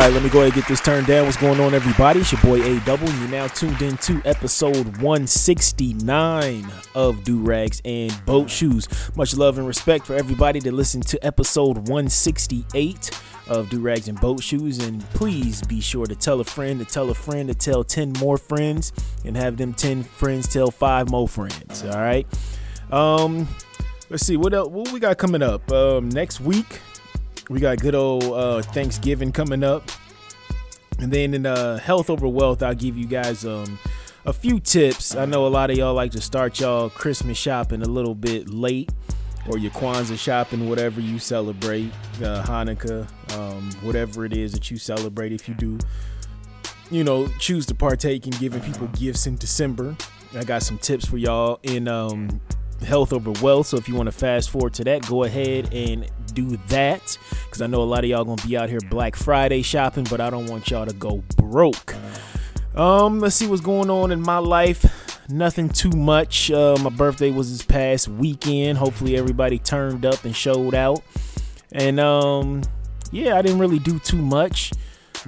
Right, let me go ahead and get this turned down. What's going on, everybody? It's your boy A Double. You're now tuned into episode 169 of Do Rags and Boat Shoes. Much love and respect for everybody that listened to episode 168 of Do Rags and Boat Shoes. And please be sure to tell a friend to tell a friend to tell 10 more friends and have them 10 friends tell five more friends. All right. Um, let's see what else, what we got coming up. Um, next week we got good old uh, Thanksgiving coming up, and then in uh, health over wealth, I'll give you guys um, a few tips. I know a lot of y'all like to start y'all Christmas shopping a little bit late, or your Kwanzaa shopping, whatever you celebrate, uh, Hanukkah, um, whatever it is that you celebrate. If you do, you know, choose to partake in giving people gifts in December. I got some tips for y'all in um, health over wealth. So if you want to fast forward to that, go ahead and do that because I know a lot of y'all gonna be out here Black Friday shopping, but I don't want y'all to go broke. Um, let's see what's going on in my life. Nothing too much. Uh, my birthday was this past weekend. Hopefully everybody turned up and showed out. And um, yeah, I didn't really do too much.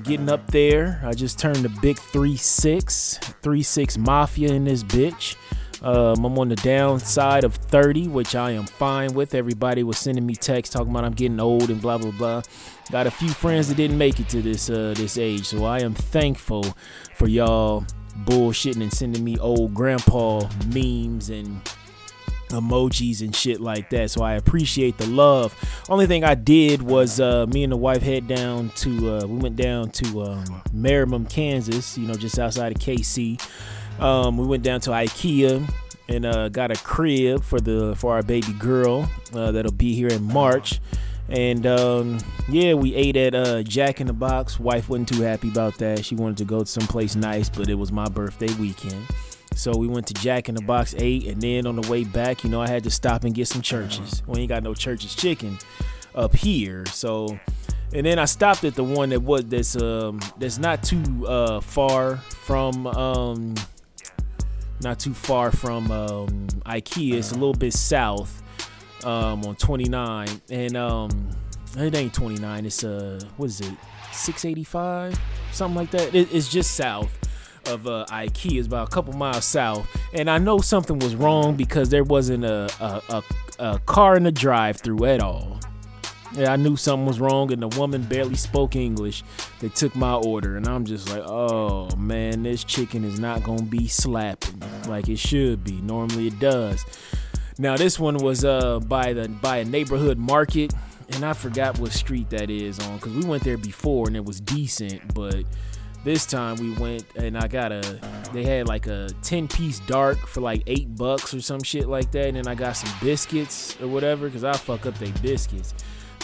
Getting up there, I just turned the big three six, three six mafia in this bitch. Um, I'm on the downside of 30, which I am fine with. Everybody was sending me texts talking about I'm getting old and blah blah blah. Got a few friends that didn't make it to this uh, this age, so I am thankful for y'all bullshitting and sending me old grandpa memes and emojis and shit like that. So I appreciate the love. Only thing I did was uh, me and the wife head down to uh, we went down to um, Kansas. You know, just outside of KC. Um, we went down to IKEA and uh, got a crib for the for our baby girl uh, that'll be here in March. And um, yeah, we ate at uh, Jack in the Box. Wife wasn't too happy about that. She wanted to go to someplace nice, but it was my birthday weekend. So we went to Jack in the Box, ate, and then on the way back, you know, I had to stop and get some Church's. We ain't got no Church's chicken up here, so and then I stopped at the one that was that's um that's not too uh far from um not too far from um IKEA. It's a little bit south um on 29 and um it ain't 29. It's uh what is it 685 something like that. It, it's just south of uh, IKEA. It's about a couple miles south, and I know something was wrong because there wasn't a a, a, a car in the drive-through at all. Yeah, I knew something was wrong, and the woman barely spoke English. They took my order, and I'm just like, oh man, this chicken is not gonna be slapping like it should be. Normally it does. Now this one was uh by the by a neighborhood market, and I forgot what street that is on because we went there before and it was decent, but this time we went and I got a they had like a 10 piece dark for like 8 bucks or some shit like that and then I got some biscuits or whatever cuz I fuck up they biscuits.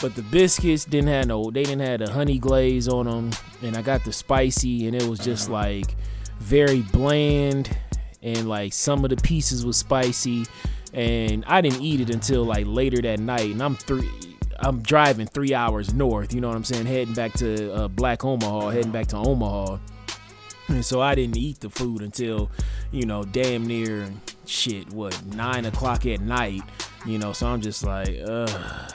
But the biscuits didn't have no they didn't have a honey glaze on them and I got the spicy and it was just like very bland and like some of the pieces was spicy and I didn't eat it until like later that night and I'm three I'm driving three hours north, you know what I'm saying, heading back to uh, Black Omaha, heading back to Omaha. And so I didn't eat the food until, you know, damn near shit, what, nine o'clock at night, you know. So I'm just like, ugh.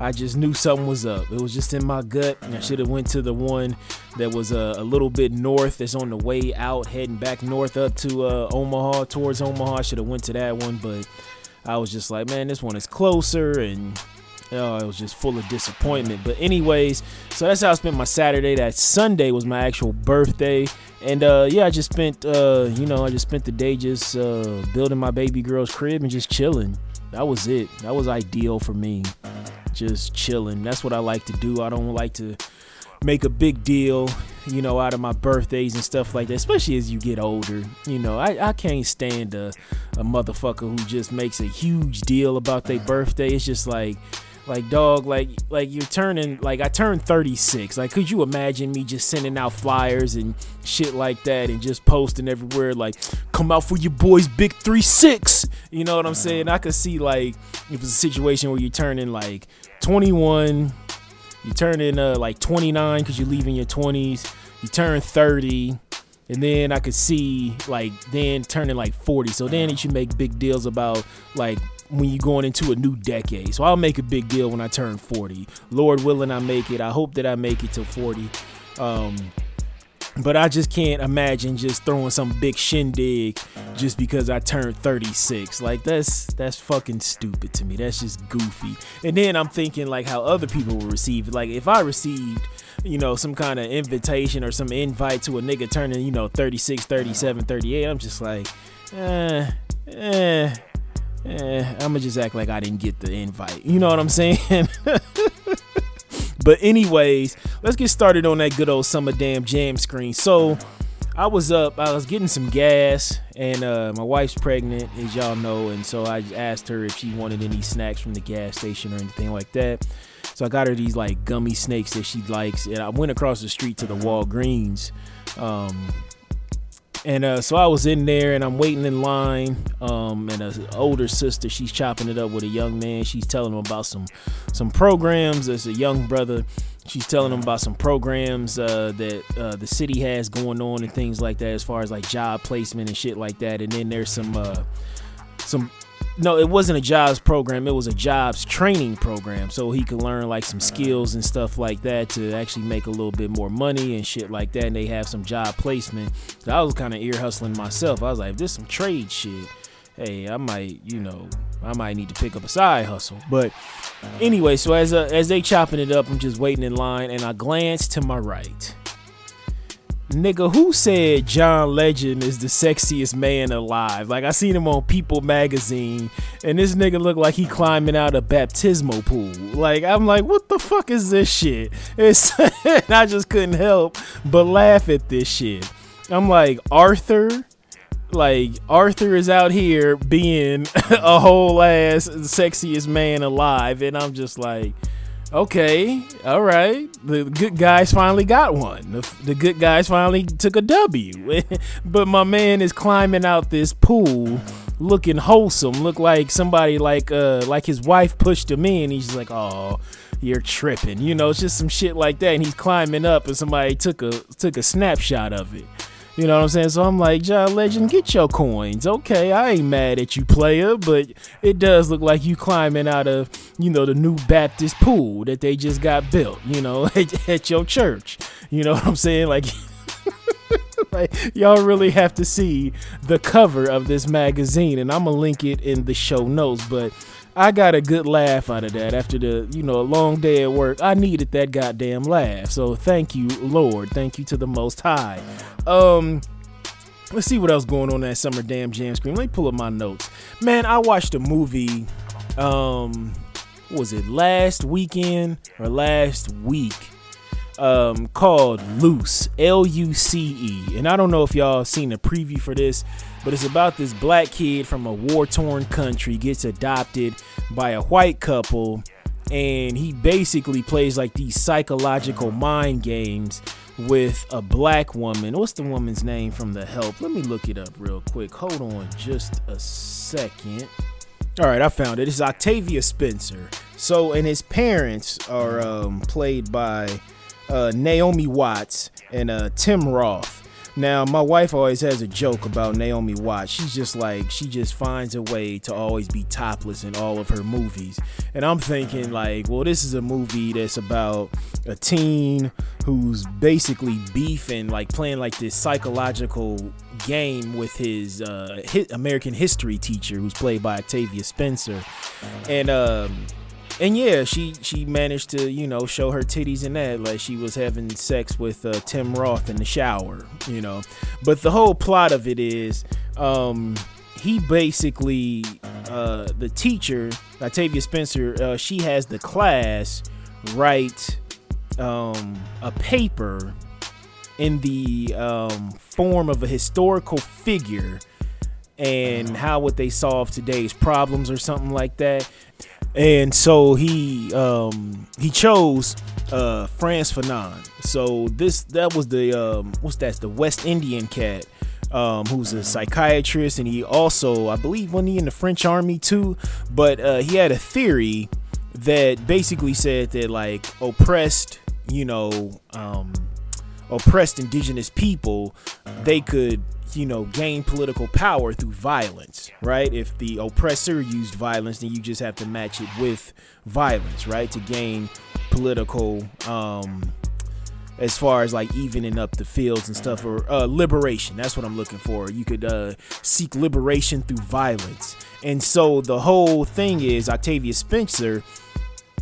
I just knew something was up. It was just in my gut. I should have went to the one that was uh, a little bit north. That's on the way out, heading back north up to uh, Omaha, towards Omaha. I should have went to that one, but I was just like, man, this one is closer, and Oh, it was just full of disappointment. But anyways, so that's how I spent my Saturday. That Sunday was my actual birthday, and uh, yeah, I just spent uh, you know I just spent the day just uh, building my baby girl's crib and just chilling. That was it. That was ideal for me. Just chilling. That's what I like to do. I don't like to make a big deal, you know, out of my birthdays and stuff like that, especially as you get older. You know, I, I can't stand a, a motherfucker who just makes a huge deal about their birthday. It's just like, like dog, like like you're turning like I turned 36. Like could you imagine me just sending out flyers and shit like that and just posting everywhere like come out for your boys big 3-6. You know what I'm uh-huh. saying? I could see like if it's a situation where you're turning like 21, you turn in uh, like 29 because you're leaving your 20s, you turn 30 and then I could see like then turning like 40. So then you should make big deals about like when you're going into a new decade. So I'll make a big deal when I turn 40. Lord willing, I make it. I hope that I make it to 40. Um, but I just can't imagine just throwing some big shindig just because I turned 36. Like that's that's fucking stupid to me. That's just goofy. And then I'm thinking like how other people will receive. Like if I received, you know, some kind of invitation or some invite to a nigga turning, you know, 36, 37, 38, I'm just like, eh, eh, eh, I'ma just act like I didn't get the invite. You know what I'm saying? but anyways, let's get started on that good old summer damn jam screen. So I was up, I was getting some gas, and uh, my wife's pregnant, as y'all know, and so I asked her if she wanted any snacks from the gas station or anything like that. So I got her these like gummy snakes that she likes, and I went across the street to the Walgreens. Um, and uh, so I was in there and I'm waiting in line. Um, and an older sister, she's chopping it up with a young man. She's telling him about some some programs. There's a young brother. She's telling him about some programs uh, that uh, the city has going on and things like that, as far as like job placement and shit like that. And then there's some uh, some no, it wasn't a jobs program. It was a jobs training program, so he could learn like some skills and stuff like that to actually make a little bit more money and shit like that. And they have some job placement. So I was kind of ear hustling myself. I was like, if this some trade shit. Hey, I might, you know, I might need to pick up a side hustle. But anyway, so as uh, as they chopping it up, I'm just waiting in line, and I glance to my right Nigga, who said John Legend is the sexiest man alive? Like I seen him on People magazine, and this nigga look like he climbing out a baptismal pool. Like I'm like, what the fuck is this shit? It's I just couldn't help but laugh at this shit. I'm like, Arthur, like Arthur is out here being a whole ass sexiest man alive, and I'm just like, okay, all right. The good guys finally got one. The, the good guys finally took a W. but my man is climbing out this pool looking wholesome. Look like somebody like uh like his wife pushed him in. He's like, oh, you're tripping. You know, it's just some shit like that. And he's climbing up and somebody took a took a snapshot of it. You know what I'm saying? So I'm like, John Legend, get your coins. Okay, I ain't mad at you, player, but it does look like you climbing out of, you know, the new Baptist pool that they just got built, you know, at, your church. You know what I'm saying? Like, like y'all really have to see the cover of this magazine, and I'm gonna link it in the show notes, but I got a good laugh out of that after the, you know, a long day at work. I needed that goddamn laugh. So thank you, Lord. Thank you to the Most High. Um, let's see what else going on that summer damn jam screen. Let me pull up my notes. Man, I watched a movie. Um, was it last weekend or last week? Um, called Luce, L U C E. And I don't know if y'all seen a preview for this but it's about this black kid from a war torn country gets adopted by a white couple and he basically plays like these psychological mind games with a black woman. What's the woman's name from the help? Let me look it up real quick. Hold on just a second. All right, I found it. It's Octavia Spencer. So, and his parents are um, played by uh, Naomi Watts and uh, Tim Roth. Now, my wife always has a joke about Naomi Watts. She's just like, she just finds a way to always be topless in all of her movies. And I'm thinking, like, well, this is a movie that's about a teen who's basically beefing, like, playing like this psychological game with his uh, American history teacher, who's played by Octavia Spencer. And, um, and yeah, she she managed to you know show her titties in that like she was having sex with uh, Tim Roth in the shower, you know. But the whole plot of it is, um, he basically uh, the teacher Octavia Spencer, uh, she has the class write um, a paper in the um, form of a historical figure and how would they solve today's problems or something like that. And so he um, he chose uh, Frantz Fanon. So this that was the um, what's that? The West Indian cat. Um, who's a psychiatrist, and he also, I believe, when he in the French army too. But uh, he had a theory that basically said that like oppressed, you know, um, oppressed indigenous people, they could you know gain political power through violence right? If the oppressor used violence then you just have to match it with violence right? To gain political um as far as like evening up the fields and stuff or uh, liberation. That's what i'm looking for. You could uh, seek liberation through violence. And so the whole thing is octavia spencer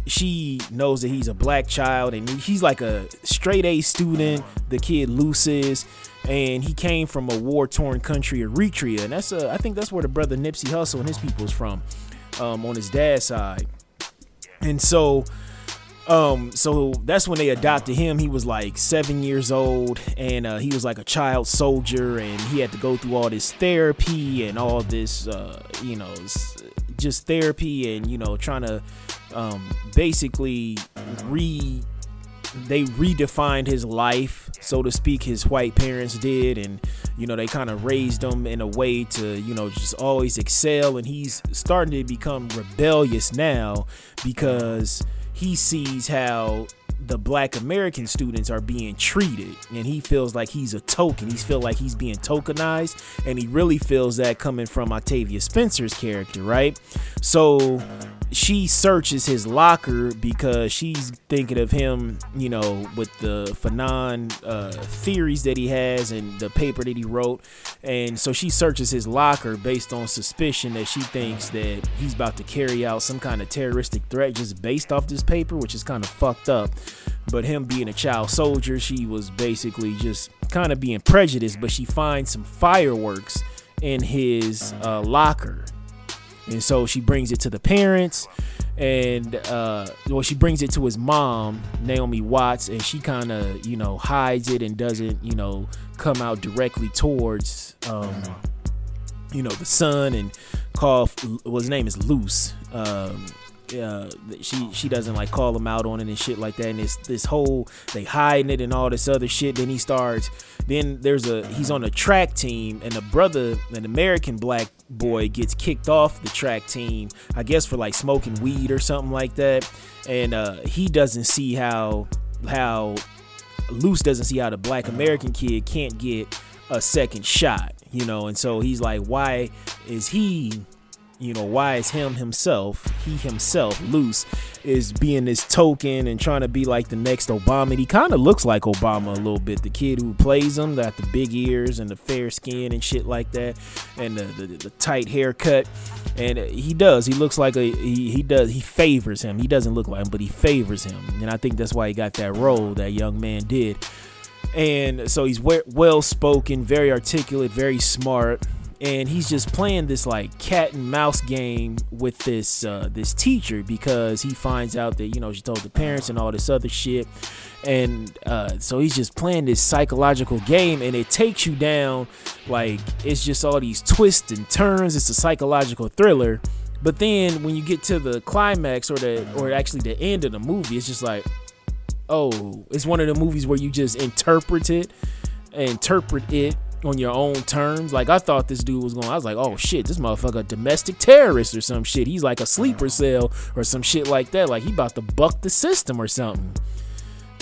she knows that he's a black child and he's like a straight A student. The kid loses, and he came from a war-torn country, Eritrea, and that's uh, I think that's where the brother Nipsey Hussle and his people is from, um, on his dad's side. And so um, so that's when they adopted him. He was like seven years old, and uh, he was like a child soldier, and he had to go through all this therapy and all this, uh, you know, just therapy and you know trying to um, basically re they redefined his life, so to speak. His white parents did, and you know they kind of raised him in a way to you know just always excel. And he's starting to become rebellious now because he sees how the black American students are being treated and he feels like he's a token. He feels like he's being tokenized and he really feels that coming from Octavia Spencer's character, right? So she searches his locker because she's thinking of him, you know, with the Fanon uh, theories that he has and the paper that he wrote. And so she searches his locker based on suspicion that she thinks that he's about to carry out some kind of terroristic threat just based off this paper, which is kind of fucked up. But him being a child soldier, she was basically just kind of being prejudiced, but she finds some fireworks in his uh, locker. And so she brings it to the parents and uh well she brings it to his mom naomi watts and she kind of you know hides it and doesn't you know come out directly towards um you know the son and call well his name is luce um uh, she she doesn't like call him out on it and shit like that. And this this whole they hiding it and all this other shit. Then he starts. Then there's a he's on a track team and a brother, an American black boy, gets kicked off the track team. I guess for like smoking weed or something like that. And uh, he doesn't see how how Luce doesn't see how the black American kid can't get a second shot. You know, and so he's like, why is he you know why is him himself he himself Luce is being this token and trying to be like the next obama? He kind of looks like obama a little bit the kid who plays him got the big ears and the fair skin and shit like that and the, the, the tight haircut. And he does he looks like a he, he does he favors him. He doesn't look like him but he favors him. And i think that's why he got that role that young man did. And so he's well spoken very articulate very smart and he's just playing this like cat and mouse game with this uh, this teacher because he finds out that you know she told the parents and all this other shit. And uh, so he's just playing this psychological game and it takes you down. Like it's just all these twists and turns. It's a psychological thriller. But then when you get to the climax or the or actually the end of the movie it's just like oh it's one of the movies where you just interpret it interpret it on your own terms. Like I thought this dude was going. I was like, oh shit, this motherfucker domestic terrorist or some shit. He's like a sleeper uh-huh. cell or some shit like that. Like he about to buck the system or something.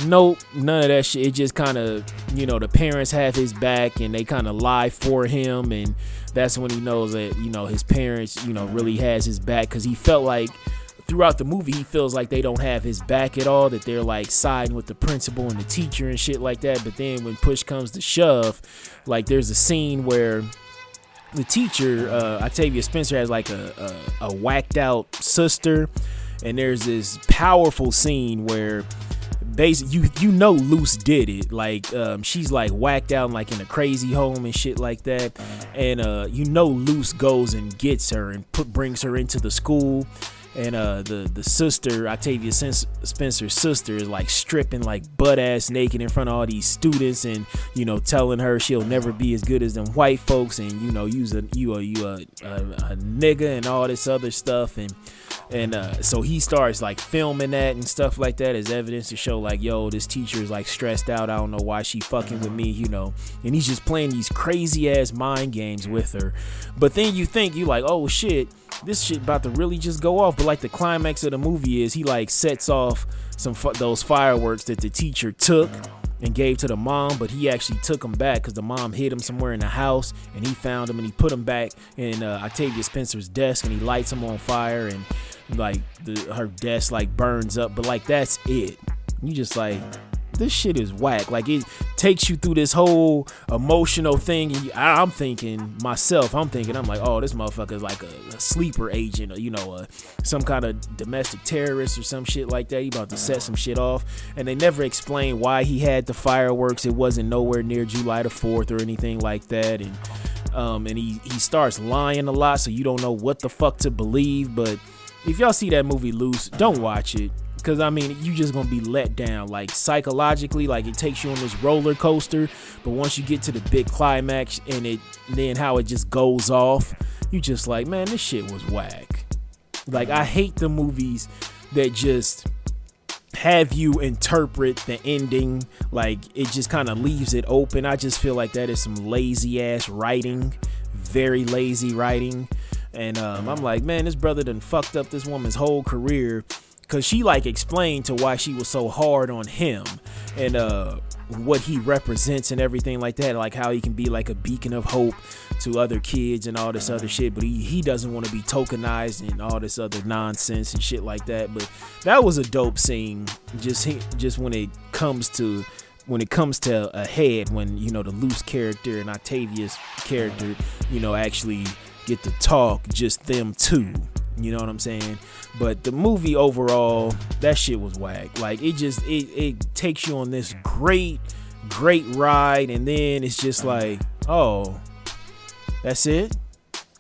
Nope, none of that shit. It just kind of, you know, the parents have his back and they kind of lie for him, and that's when he knows that you know his parents, you know, really has his back because he felt like throughout the movie he feels like they don't have his back at all that they're like siding with the principal and the teacher and shit like that but then when push comes to shove like there's a scene where the teacher uh, octavia spencer has like a, a, a whacked out sister and there's this powerful scene where basically you you know Luce did it. Like um, she's like whacked out like in a crazy home and shit like that. And uh, you know Luce goes and gets her and put brings her into the school and uh the the sister Octavia Spencer's sister is like stripping like butt ass naked in front of all these students and you know telling her she'll never be as good as them white folks and you know use a you a you a, a, a nigga and all this other stuff. And and uh, so he starts like filming that and stuff like that as evidence to show like yo this teacher is like stressed out. I don't know why she fucking with me you know. And he's just playing these crazy ass mind games with her. But then you think you like oh shit this shit about to really just go off. But like the climax of the movie is he like sets off some fu- those fireworks that the teacher took and gave to the mom, but he actually took him back because the mom hid him somewhere in the house, and he found him and he put him back in uh, Octavia Spencer's desk, and he lights him on fire, and like the her desk like burns up, but like that's it. You just like this shit is whack. Like it takes you through this whole emotional thing. And I'm thinking myself, I'm thinking, I'm like, oh, this motherfucker is like a, a, sleeper agent, or you know, uh, some kind of domestic terrorist or some shit like that. He about to set some shit off, and they never explain why he had the fireworks. It wasn't nowhere near July the Fourth or anything like that, and um, and he he starts lying a lot, so you don't know what the fuck to believe. But if y'all see that movie Luce, don't watch it because I mean you just gonna be let down like psychologically like it takes you on this roller coaster but once you get to the big climax and it then how it just goes off you just like man this shit was whack. Like I hate the movies that just have you interpret the ending like it just kind of leaves it open. I just feel like that is some lazy ass writing very lazy writing. And um, I'm like man this brother done fucked up this woman's whole career because she like explained to why she was so hard on him and uh what he represents and everything like that like how he can be like a beacon of hope to other kids and all this other shit but he, he doesn't want to be tokenized and all this other nonsense and shit like that but that was a dope scene just just when it comes to when it comes to a head when you know the Luce character and octavia's character you know actually get to talk just them two you know what I'm saying? But the movie overall, that shit was whack. Like it just it it takes you on this great great ride and then it's just like, "Oh, that's it?"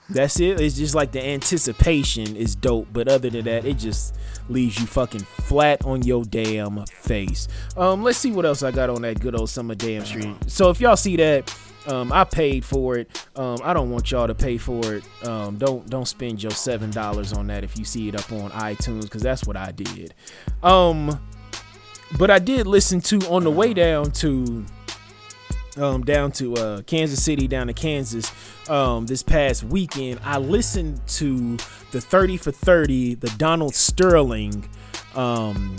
That's it. It's just like the anticipation is dope, but other than that, it just leaves you fucking flat on your damn face. Um, let's see what else I got on that good old summer damn street. So if y'all see that, um, I paid for it. Um, I don't want y'all to pay for it. Um, don't don't spend your seven dollars on that if you see it up on iTunes because that's what I did. Um, but I did listen to on the way down to um, down to uh, Kansas City, down to Kansas um, this past weekend. I listened to the 30 for 30, the Donald Sterling um,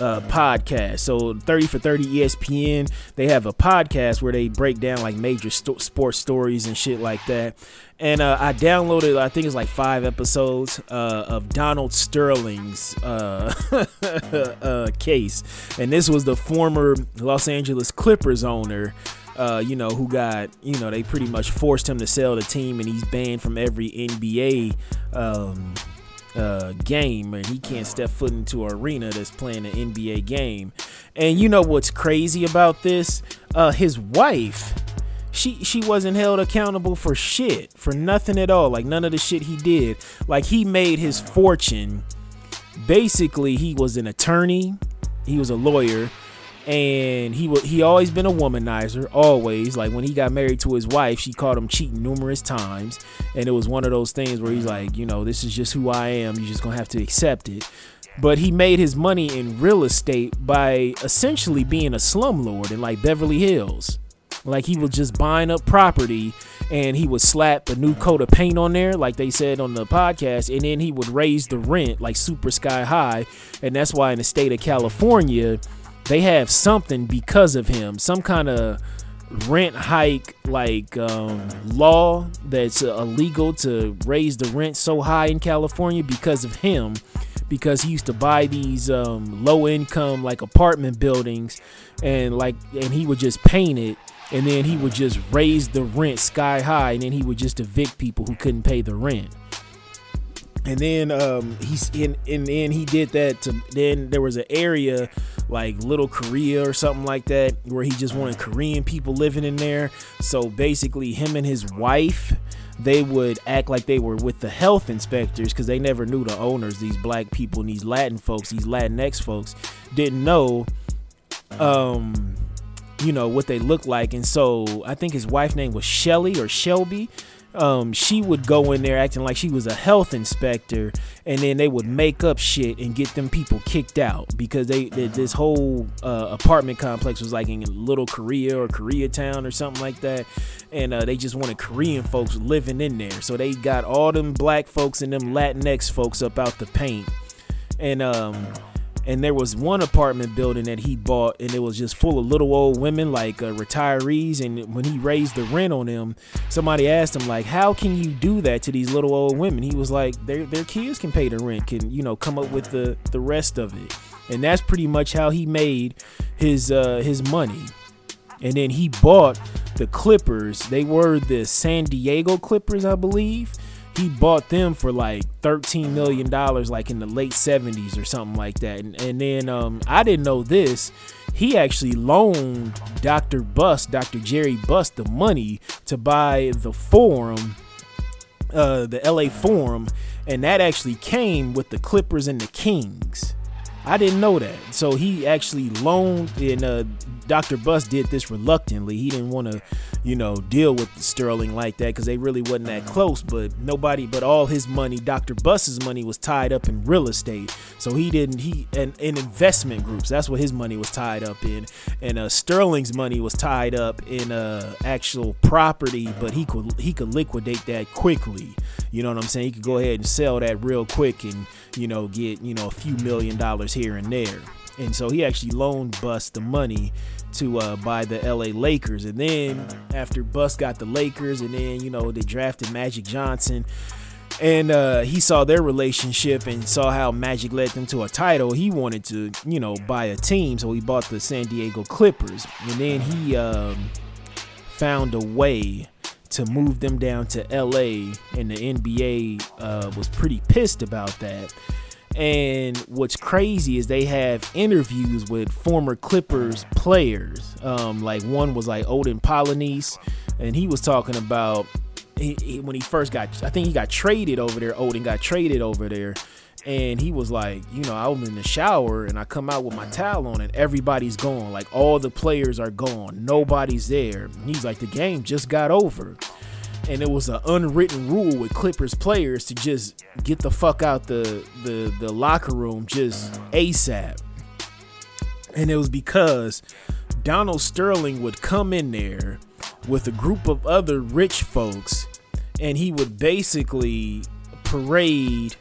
uh, podcast. So 30 for 30 ESPN, they have a podcast where they break down like major sports stories and shit like that. And uh, I downloaded, I think it's like five episodes uh, of Donald Sterling's uh, uh, case. And this was the former Los Angeles Clippers owner. Uh, you know, who got, you know, they pretty much forced him to sell the team and he's banned from every NBA um, uh, game and he can't step foot into an arena that's playing an NBA game. And you know what's crazy about this? Uh, his wife, she she wasn't held accountable for shit, for nothing at all. Like none of the shit he did. Like he made his fortune. Basically, he was an attorney. He was a lawyer and he he always been a womanizer always. Like when he got married to his wife she caught him cheating numerous times. And it was one of those things where he's like you know this is just who i am. You're just gonna have to accept it. But he made his money in real estate by essentially being a slumlord in like beverly hills. Like he was just buying up property and he would slap a new coat of paint on there, like they said on the podcast, and then he would raise the rent like super sky high. And that's why in the state of California, they have something because of him, some kind of rent hike like um, law that's illegal to raise the rent so high in California because of him because he used to buy these um, low income like apartment buildings and like and he would just paint it and then he would just raise the rent sky high and then he would just evict people who couldn't pay the rent and then um, he's in and then he did that to then there was an area like little korea or something like that where he just wanted korean people living in there. So basically him and his wife they would act like they were with the health inspectors because they never knew the owners, these black people and these Latin folks, these Latinx folks, didn't know um you know what they look like. And so i think his wife name was shelly or shelby um, she would go in there acting like she was a health inspector, and then they would make up shit and get them people kicked out because they, they this whole uh, apartment complex was like in Little Korea or Koreatown or something like that, and uh, they just wanted Korean folks living in there, so they got all them black folks and them Latinx folks up out the paint, and um, and there was one apartment building that he bought and it was just full of little old women like uh, retirees. And when he raised the rent on them somebody asked him like how can you do that to these little old women? He was like their their kids can pay the rent can you know come up with the the rest of it. And that's pretty much how he made his uh his money. And then he bought the clippers. They were the san diego clippers i believe he bought them for like 13 million dollars like in the late 70s or something like that. And, and then um, i didn't know this. He actually loaned dr buss dr jerry buss the money to buy the forum uh, the la forum and that actually came with the clippers and the kings. I didn't know that. So he actually loaned, and uh, Dr. Buss did this reluctantly. He didn't want to, you know, deal with Sterling like that because they really wasn't that close. But nobody, but all his money, Dr. Buss's money, was tied up in real estate. So he didn't. He and in investment groups. That's what his money was tied up in. And uh, Sterling's money was tied up in uh, actual property, but he could he could liquidate that quickly. You know what I'm saying? He could go ahead and sell that real quick and you know get you know a few million dollars here and there. And so he actually loaned Buss the money to uh, buy the LA Lakers. And then after Buss got the Lakers, and then you know they drafted Magic Johnson, and uh, he saw their relationship and saw how Magic led them to a title. He wanted to you know buy a team, so he bought the San Diego Clippers. And then he um, found a way to move them down to LA, and the NBA uh, was pretty pissed about that. And what's crazy is they have interviews with former Clippers players. Um, like one was like Olden Polynice, and he was talking about he, he, when he first got. I think he got traded over there. Odin got traded over there, and he was like, you know, I was in the shower and I come out with my towel on and everybody's gone. Like all the players are gone. Nobody's there. he's like, the game just got over and it was an unwritten rule with Clippers players to just get the fuck out the the the locker room just ASAP. And it was because Donald Sterling would come in there with a group of other rich folks and he would basically parade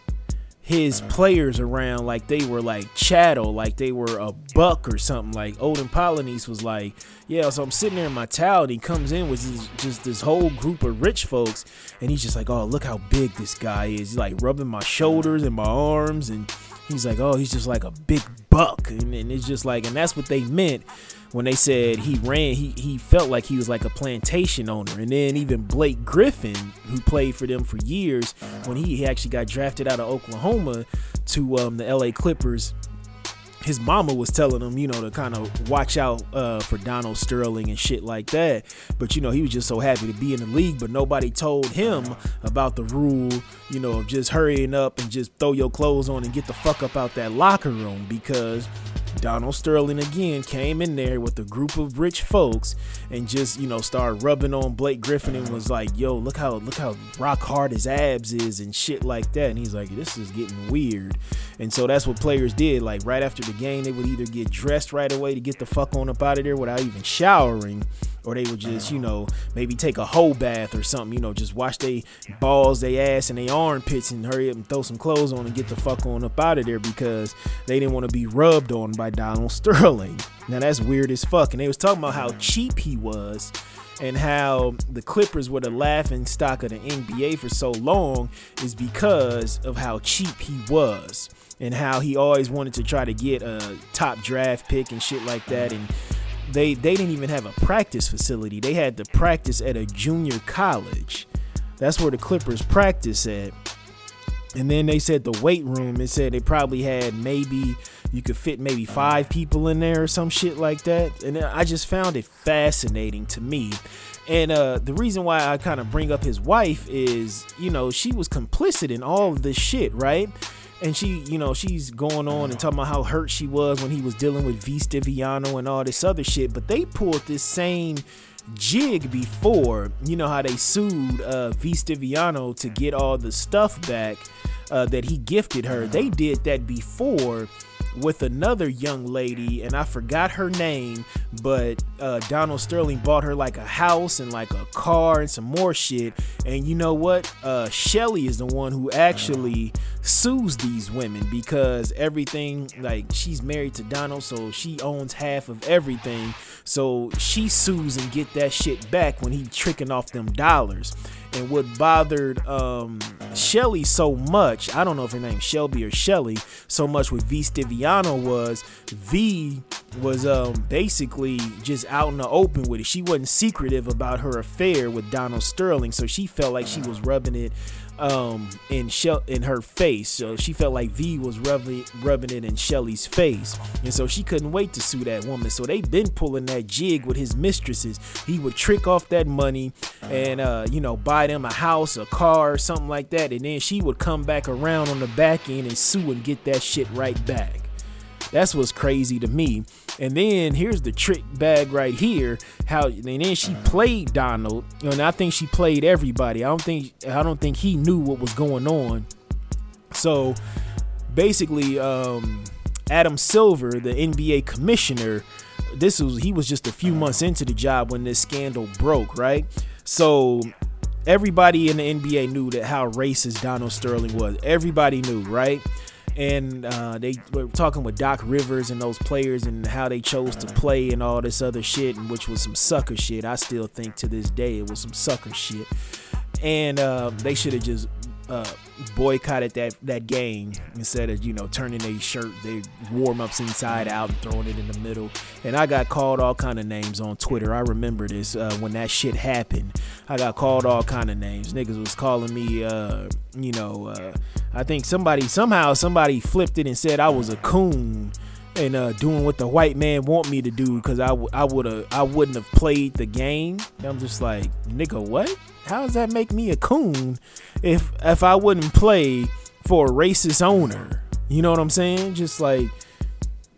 his players around like they were like chattel, like they were a buck or something. Like Olden Polynice was like, yeah. So I'm sitting there in my towel, and he comes in with this, just this whole group of rich folks, and he's just like, oh, look how big this guy is. He's like rubbing my shoulders and my arms, and he's like, oh, he's just like a big buck, and, and it's just like, and that's what they meant when they said he ran, he, he felt like he was like a plantation owner. And then even Blake Griffin, who played for them for years, when he actually got drafted out of Oklahoma to um, the LA Clippers, his mama was telling him, you know, to kind of watch out uh, for Donald Sterling and shit like that. But you know, he was just so happy to be in the league. But nobody told him about the rule, you know, of just hurrying up and just throw your clothes on and get the fuck up out that locker room because Donald Sterling again came in there with a group of rich folks and just you know started rubbing on Blake Griffin and was like, "Yo, look how look how rock hard his abs is and shit like that." And he's like, "This is getting weird." And so that's what players did. Like right after the game, they would either get dressed right away to get the fuck on up out of there without even showering, or they would just, you uh-huh. know, maybe take a whole bath or something, you know, just wash their balls, their ass, and their armpits and hurry up and throw some clothes on and get the fuck on up out of there because they didn't want to be rubbed on by Donald Sterling. Now that's weird as fuck. And they was talking about how cheap he was and how the Clippers were the laughing stock of the NBA for so long is because of how cheap he was and how he always wanted to try to get a top draft pick and shit like that uh-huh. and they they didn't even have a practice facility. They had to practice at a junior college. That's where the Clippers practice at. And then they said the weight room, it said they probably had maybe you could fit maybe five people in there or some shit like that. And I just found it fascinating to me. And uh, the reason why I kind of bring up his wife is, you know, she was complicit in all of this shit, right? And she, you know, she's going on and talking about how hurt she was when he was dealing with V Stiviano and all this other shit. But they pulled this same jig before. You know how they sued uh, V Stiviano to get all the stuff back uh, that he gifted her. They did that before with another young lady, and I forgot her name, but uh, Donald Sterling bought her like a house and like a car and some more shit. And you know what? Uh, Shelly is the one who actually sues these women because everything, like, she's married to Donald, so she owns half of everything. So she sues and get that shit back when he tricking off them dollars. And what bothered um, Shelly so much, I don't know if her name's Shelby or Shelly, so much with V Stiviano was V was um, basically just out in the open with it. She wasn't secretive about her affair with Donald Sterling, so she felt like she was rubbing it um in Shell in her face. So she felt like V was rubbing rubbing it in Shelly's face. And so she couldn't wait to sue that woman. So they've been pulling that jig with his mistresses. He would trick off that money and uh, you know, buy them a house, a car, or something like that. And then she would come back around on the back end and sue and get that shit right back. That's what's crazy to me. And then here's the trick bag right here. How and then she played Donald. And I think she played everybody. I don't think I don't think he knew what was going on. So basically, um, Adam Silver, the NBA commissioner, this was he was just a few months into the job when this scandal broke, right? So everybody in the NBA knew that how racist Donald Sterling was. Everybody knew, right? And uh, they were talking with Doc Rivers and those players and how they chose to play and all this other shit, and which was some sucker shit. I still think to this day it was some sucker shit, and uh, they should have just uh, boycotted that that game instead of you know turning a shirt they warm ups inside out and throwing it in the middle and i got called all kind of names on twitter i remember this uh, when that shit happened i got called all kind of names niggas was calling me uh, you know uh, i think somebody somehow somebody flipped it and said i was a coon and uh, doing what the white man want me to do because I, w- I would have I wouldn't have played the game. I'm just like nigga, what? How does that make me a coon if if I wouldn't play for a racist owner? You know what I'm saying? Just like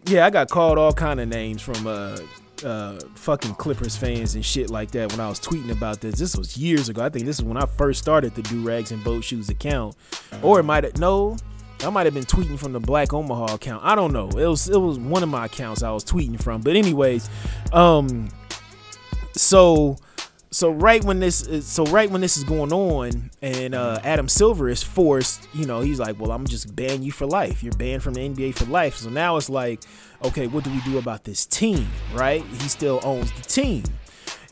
yeah, I got called all kind of names from uh uh, fucking Clippers fans and shit like that when I was tweeting about this. This was years ago. I think this is when I first started the Do Rags and Boat Shoes account. Or it might have no, I might have been tweeting from the Black Omaha account. I don't know. It was it was one of my accounts I was tweeting from. But anyways, um so so right when this is, so right when this is going on and uh, Adam Silver is forced, you know, he's like, "Well, I'm just ban you for life. You're banned from the NBA for life." So now it's like, okay, what do we do about this team, right? He still owns the team.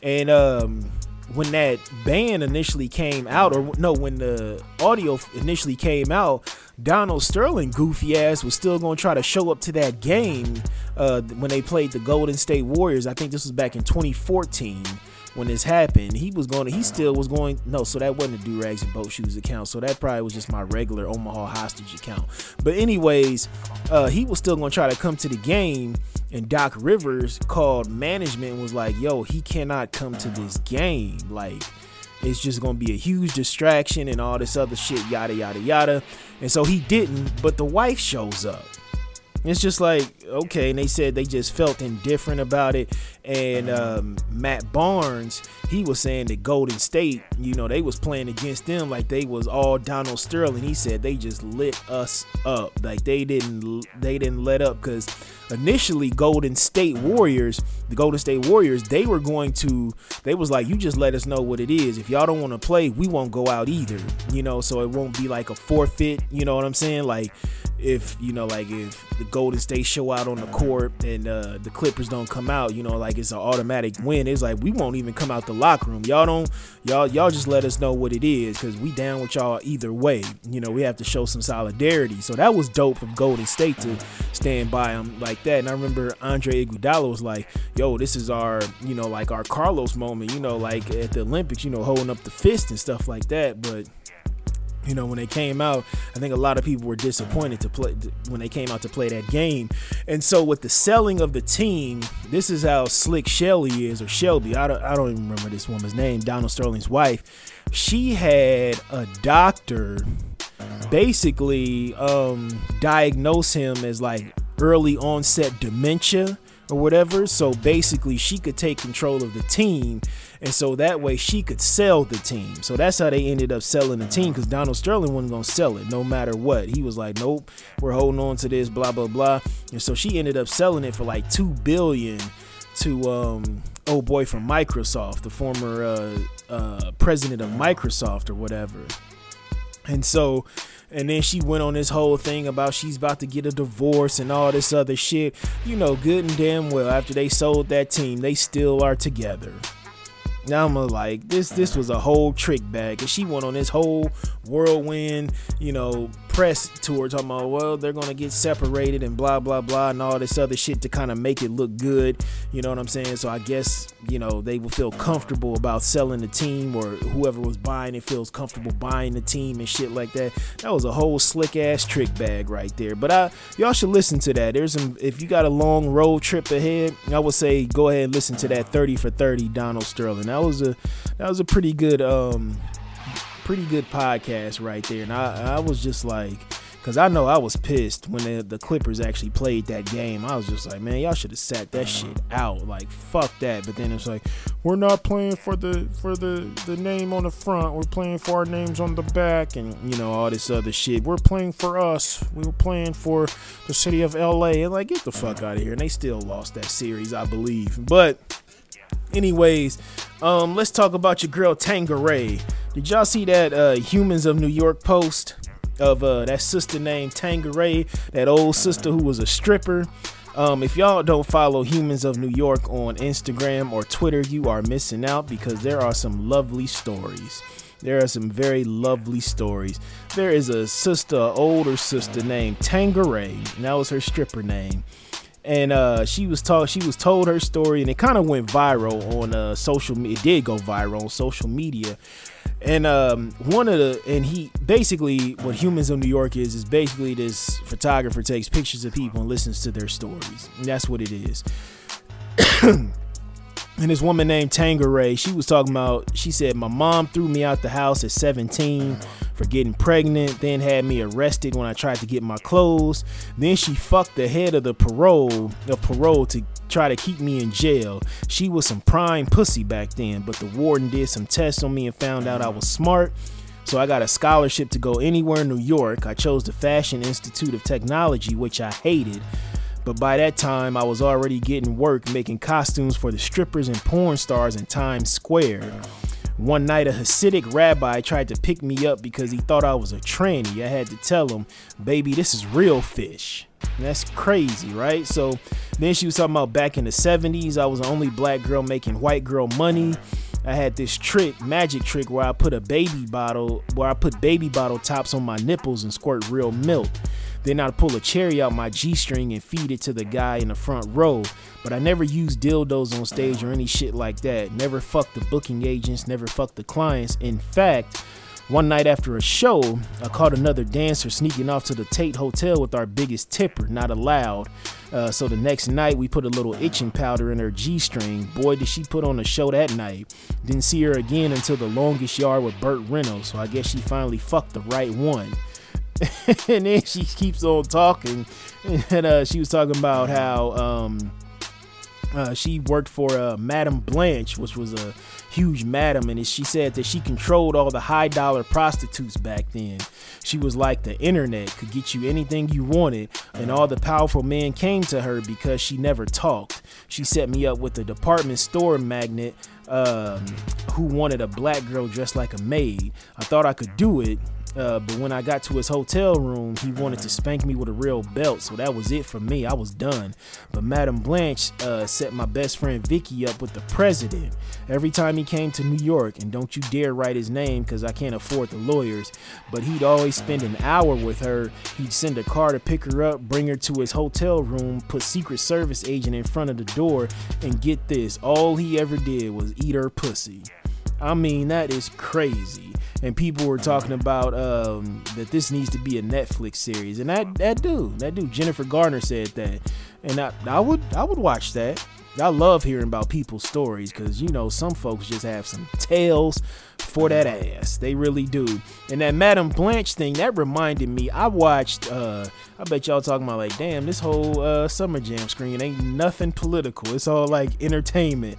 And um when that ban initially came out, or no, when the audio initially came out, Donald Sterling, goofy ass, was still going to try to show up to that game uh, when they played the Golden State Warriors. I think this was back in 2014 when this happened, he was going to, he still was going, no, so that wasn't a do rags and boat shoes account. So that probably was just my regular Omaha hostage account. But, anyways, uh, he was still going to try to come to the game. And Doc Rivers called management and was like, yo, he cannot come to this game. Like, it's just gonna be a huge distraction and all this other shit, yada yada yada. And so he didn't, but the wife shows up. It's just like okay, and they said they just felt indifferent about it. And um, Matt Barnes, he was saying that Golden State, you know, they was playing against them like they was all Donald Sterling. He said they just lit us up, like they didn't they didn't let up because initially Golden State Warriors, the Golden State Warriors, they were going to, they was like, you just let us know what it is. If y'all don't want to play, we won't go out either, you know, so it won't be like a forfeit, you know what I'm saying? Like if you know like if the golden state show out on the court and uh, the clippers don't come out you know like it's an automatic win. It's like we won't even come out the locker room. Y'all don't y'all y'all just let us know what it is because we down with y'all either way. You know we have to show some solidarity. So that was dope of golden state to stand by them like that. And i remember andre iguodala was like yo this is our you know like our carlos moment you know like at the olympics you know holding up the fist and stuff like that. But you know, when they came out, I think a lot of people were disappointed to play when they came out to play that game. And so with the selling of the team, this is how slick Shelly is, or Shelby. I don't, I don't even remember this woman's name. Donald Sterling's wife. She had a doctor basically um, diagnose him as like early onset dementia or whatever. So basically, she could take control of the team, and so that way she could sell the team. So that's how they ended up selling the team because Donald Sterling wasn't gonna sell it no matter what. He was like, "Nope, we're holding on to this." Blah blah blah. And so she ended up selling it for like two billion to um old boy from Microsoft, the former uh, uh, president of Microsoft or whatever. And so and then she went on this whole thing about she's about to get a divorce and all this other shit. You know, good and damn well, after they sold that team, they still are together. Now I'm like, this this was a whole trick bag. And she went on this whole whirlwind, you know, press tour talking about, well, they're gonna get separated and blah blah blah and all this other shit to kind of make it look good. You know what I'm saying? So I guess, you know, they will feel comfortable about selling the team or whoever was buying it feels comfortable buying the team and shit like that. That was a whole slick ass trick bag right there. But I y'all should listen to that. There's some if you got a long road trip ahead, I would say go ahead and listen to that 30 for 30 Donald Sterling. That was a that was a pretty good um pretty good podcast right there. And I, I was just like, because I know I was pissed when the, the Clippers actually played that game. I was just like, man, y'all should have sat that shit out. Like, fuck that. But then it's like, we're not playing for the for the the name on the front. We're playing for our names on the back, and you know all this other shit. We're playing for us. We were playing for the city of L.A. And like, get the fuck out of here. And they still lost that series, I believe. But anyways, um, let's talk about your girl Tanqueray. Did y'all see that uh, Humans of New York post of uh, that sister named Tanqueray, that old sister who was a stripper? Um, if y'all don't follow Humans of New York on Instagram or Twitter, you are missing out because there are some lovely stories. There are some very lovely stories. There is a sister, older sister named Tanqueray, and that was her stripper name and uh, she was told she was told her story, and it kind of went viral on uh, social. It did go viral on social media, and um, one of the and he basically what Humans of New York is is basically this photographer takes pictures of people and listens to their stories. And that's what it is. And this woman named Tanqueray, she was talking about. She said my mom threw me out the house at 17 for getting pregnant, then had me arrested when I tried to get my clothes. Then she fucked the head of the parole of parole to try to keep me in jail. She was some prime pussy back then, but the warden did some tests on me and found out I was smart. So I got a scholarship to go anywhere in New York. I chose the Fashion Institute of Technology, which I hated. But by that time, I was already getting work making costumes for the strippers and porn stars in Times Square. One night, a Hasidic rabbi tried to pick me up because he thought I was a tranny. I had to tell him, baby, this is real fish. And that's crazy, right? So then she was talking about back in the 70s, I was the only black girl making white girl money. I had this trick, magic trick, where I put a baby bottle, where I put baby bottle tops on my nipples and squirt real milk. Then I'd pull a cherry out my G string and feed it to the guy in the front row. But I never used dildos on stage or any shit like that. Never fucked the booking agents, never fucked the clients. In fact, one night after a show, I caught another dancer sneaking off to the Taft Hotel with our biggest tipper, not allowed. Uh, so the next night, we put a little itching powder in her G string. Boy, did she put on a show that night. Didn't see her again until the longest yard with Burt Reynolds, so I guess she finally fucked the right one. and then she keeps on talking, and uh, she was talking about how um, uh, she worked for uh, Madame Blanche, which was a huge madam, and she said that she controlled all the high dollar prostitutes back then. She was like the internet, could get you anything you wanted, and all the powerful men came to her because she never talked. She set me up with a department store magnate um, who wanted a black girl dressed like a maid. I thought I could do it, uh, but when I got to his hotel room, he wanted to spank me with a real belt, so that was it for me. I was done. But Madame Blanche uh, set my best friend Vicky up with the president every time he came to New York. And don't you dare write his name because I can't afford the lawyers. But he'd always spend an hour with her. He'd send a car to pick her up, bring her to his hotel room, put Secret Service agent in front of the door, and get this all he ever did was eat her pussy. I mean, that is crazy. And people were talking about um, that this needs to be a Netflix series, and that that dude, that dude, Jennifer Garner said that, and I, I would I would watch that. I love hearing about people's stories because you know some folks just have some tales for that ass. They really do. And that Madame Blanche thing that reminded me. I watched. uh I bet y'all talking about like, damn, this whole uh, Summer Jam screen ain't nothing political. It's all like entertainment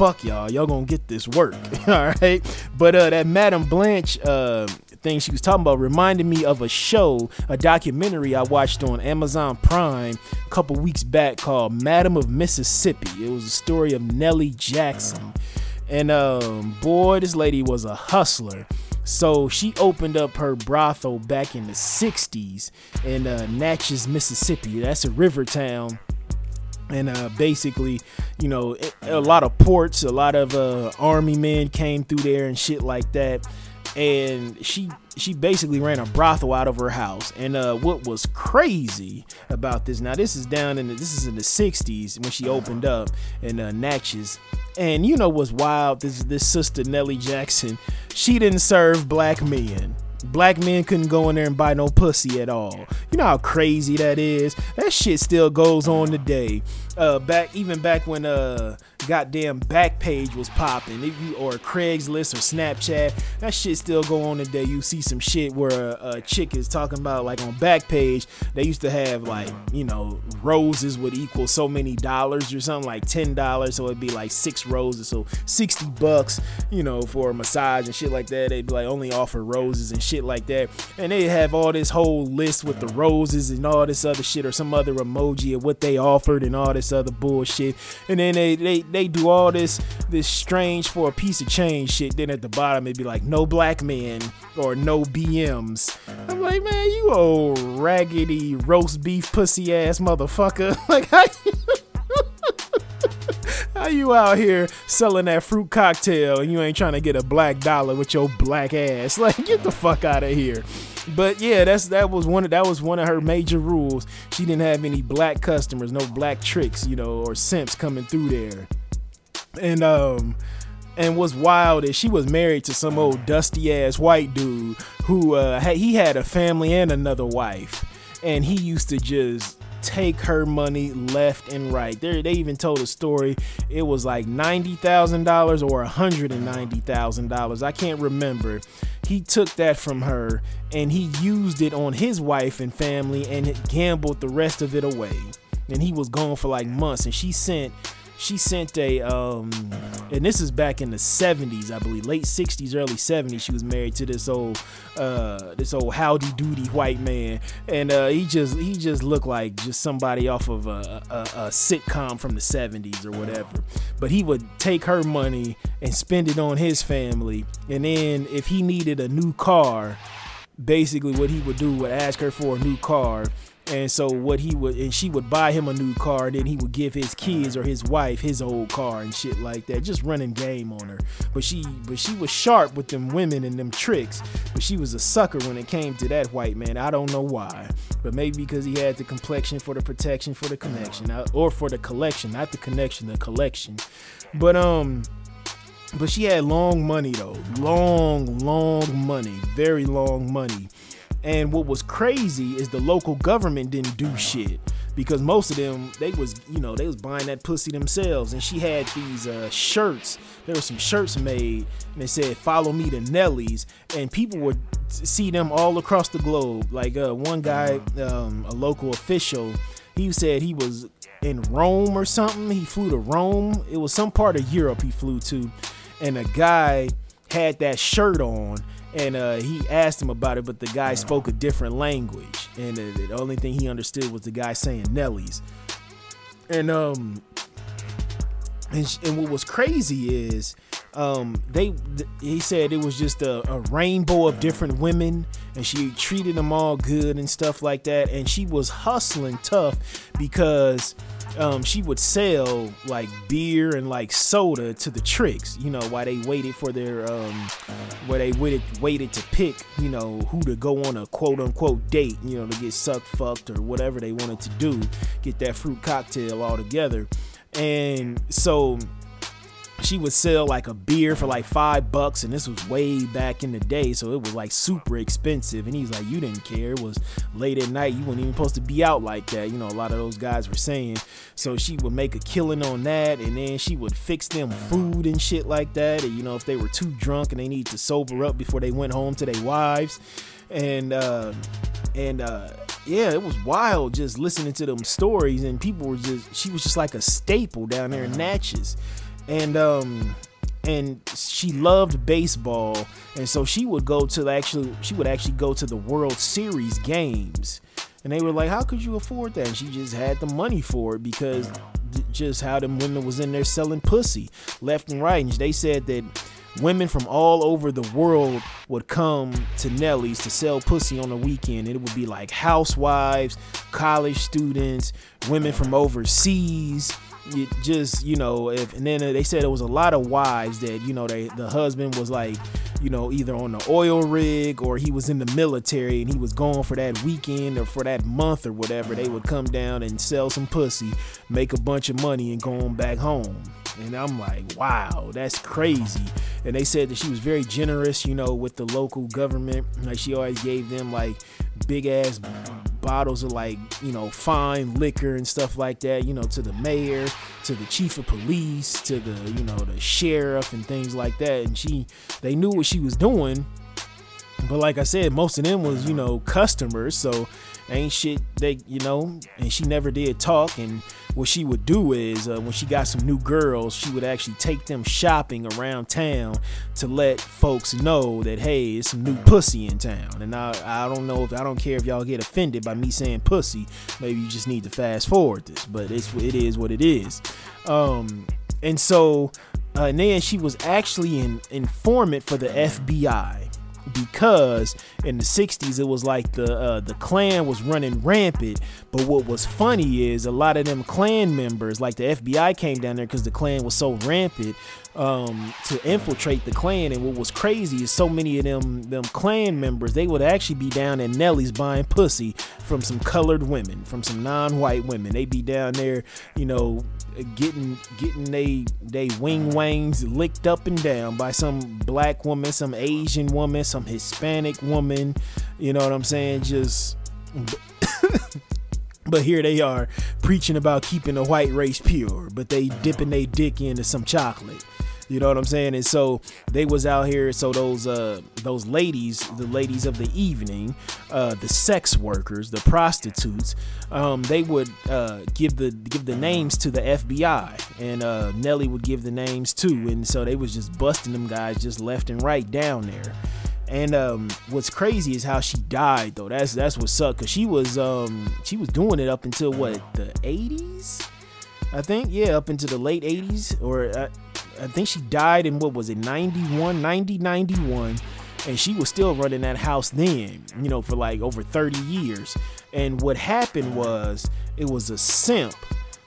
fuck y'all. Y'all gonna get this work. all right. But uh, that Madame Blanche uh, thing she was talking about reminded me of a show, a documentary I watched on Amazon Prime a couple weeks back called Madam of Mississippi. It was a story of Nellie Jackson. And um, boy, this lady was a hustler. So she opened up her brothel back in the 60s in uh, Natchez, Mississippi. That's a river town and uh, basically, you know, a lot of ports, a lot of uh, army men came through there and shit like that. And she she basically ran a brothel out of her house. And uh, what was crazy about this? Now this is down in the, this is in the '60s when she opened up in uh, Natchez. And you know what's wild? This this sister Nellie Jackson, she didn't serve black men. Black men couldn't go in there and buy no pussy at all. You know how crazy that is? That shit still goes on today. Uh, back even back when uh goddamn Backpage was popping, or Craigslist or Snapchat, that shit still go on today. You see some shit where a, a chick is talking about like on Backpage, they used to have like you know roses would equal so many dollars or something like ten dollars, so it'd be like six roses, so sixty bucks, you know, for a massage and shit like that. They'd be like only offer roses and shit like that, and they have all this whole list with the roses and all this other shit or some other emoji of what they offered and all this other bullshit, and then they they they do all this this strange for a piece of change shit. Then at the bottom it'd be like no black men or no BMs. I'm like, man, you old raggedy roast beef pussy ass motherfucker. Like how how you out here selling that fruit cocktail and you ain't trying to get a black dollar with your black ass? Like get the fuck out of here. But yeah, that's that was one of that was one of her major rules. She didn't have any black customers, no black tricks, you know, or simps coming through there. And um and what's wild is she was married to some old dusty ass white dude who uh he had a family and another wife and he used to just take her money left and right. They, they even told a story. It was like $90,000 or $190,000. I can't remember. He took that from her and he used it on his wife and family and gambled the rest of it away. And he was gone for like months and she sent she sent a um and this is back in the 70s i believe late 60s early 70s she was married to this old uh this old howdy doody white man. And uh he just he just looked like just somebody off of a, a, a sitcom from the 70s or whatever. But he would take her money and spend it on his family. And then if he needed a new car basically what he would do would ask her for a new car and so what he would and she would buy him a new car and then he would give his kids or his wife his old car and shit like that just running game on her. But she but she was sharp with them women and them tricks. But she was a sucker when it came to that white man. I don't know why. But maybe because he had the complexion for the protection for the connection uh, or for the collection not the connection the collection. But um but she had long money though. Long long money. Very long money and what was crazy is the local government didn't do shit because most of them they was you know they was buying that pussy themselves. And she had these uh, shirts. There were some shirts made and they said "Follow me to Nellie's," and people would see them all across the globe. Like uh, one guy, um, a local official, he said he was in Rome or something. He flew to Rome. It was some part of Europe he flew to, and a guy had that shirt on and uh, he asked him about it, but the guy spoke a different language, and the, the only thing he understood was the guy saying Nellie's. And um, and, and what was crazy is um they th- he said it was just a, a, rainbow of different women and she treated them all good and stuff like that. And she was hustling tough because um, she would sell like beer and like soda to the tricks, you know, while they waited for their um, where they waited waited to pick, you know, who to go on a quote unquote date, you know, to get sucked, fucked, or whatever they wanted to do, get that fruit cocktail all together, and so she would sell like a beer for like five bucks and this was way back in the day so it was like super expensive. And he's like you didn't care. It was late at night. You weren't even supposed to be out like that. You know a lot of those guys were saying. So she would make a killing on that and then she would fix them food and shit like that and you know if they were too drunk and they needed to sober up before they went home to their wives. And uh and uh yeah, it was wild just listening to them stories and people were just she was just like a staple down there in Natchez and um and she loved baseball. And so she would go to the actually she would actually go to the world series games. And they were like how could you afford that? And she just had the money for it because just how them women was in there selling pussy left and right. And they said that women from all over the world would come to Nellie's to sell pussy on the weekend. It would be like housewives, college students, women from overseas, you just you know if and then they said it was a lot of wives that you know they the husband was like you know either on the oil rig or he was in the military and he was gone for that weekend or for that month or whatever they would come down and sell some pussy make a bunch of money and go on back home. And i'm like wow that's crazy. And they said that she was very generous you know with the local government. Like she always gave them like big ass bottles of like you know fine liquor and stuff like that you know to the mayor to the chief of police to the you know the sheriff and things like that. And she they knew what she was doing. But like i said most of them was you know customers. So ain't shit they you know and she never did talk. And what she would do is uh, when she got some new girls she would actually take them shopping around town to let folks know that hey it's some new pussy in town. And i i don't know if i don't care if y'all get offended by me saying pussy. Maybe you just need to fast forward this but it's it is what it is. Um and so uh, and then she was actually an informant for the fbi because in the 60s it was like the uh, the Klan was running rampant. But what was funny is a lot of them Klan members like the FBI came down there because the Klan was so rampant um, to infiltrate the Klan. And what was crazy is so many of them them Klan members they would actually be down at Nellie's buying pussy from some colored women from some non-white women. They'd be down there you know getting getting they they wing wangs licked up and down by some black woman, some Asian woman, some Hispanic woman. You know what I'm saying? Just. but here they are preaching about keeping the white race pure, but they dipping their dick into some chocolate. You know what I'm saying? And so they was out here. So those uh those ladies, the ladies of the evening, uh, the sex workers, the prostitutes, um, they would uh, give the give the names to the FBI, and uh, Nellie would give the names too. And so they was just busting them guys just left and right down there. And um, what's crazy is how she died though. That's that's what sucked. Cause she was um she was doing it up until what the 80s, I think. Yeah, up into the late 80s or. Uh, I think she died in what was it 91 90 91 and she was still running that house then you know for like over 30 years. And what happened was it was a simp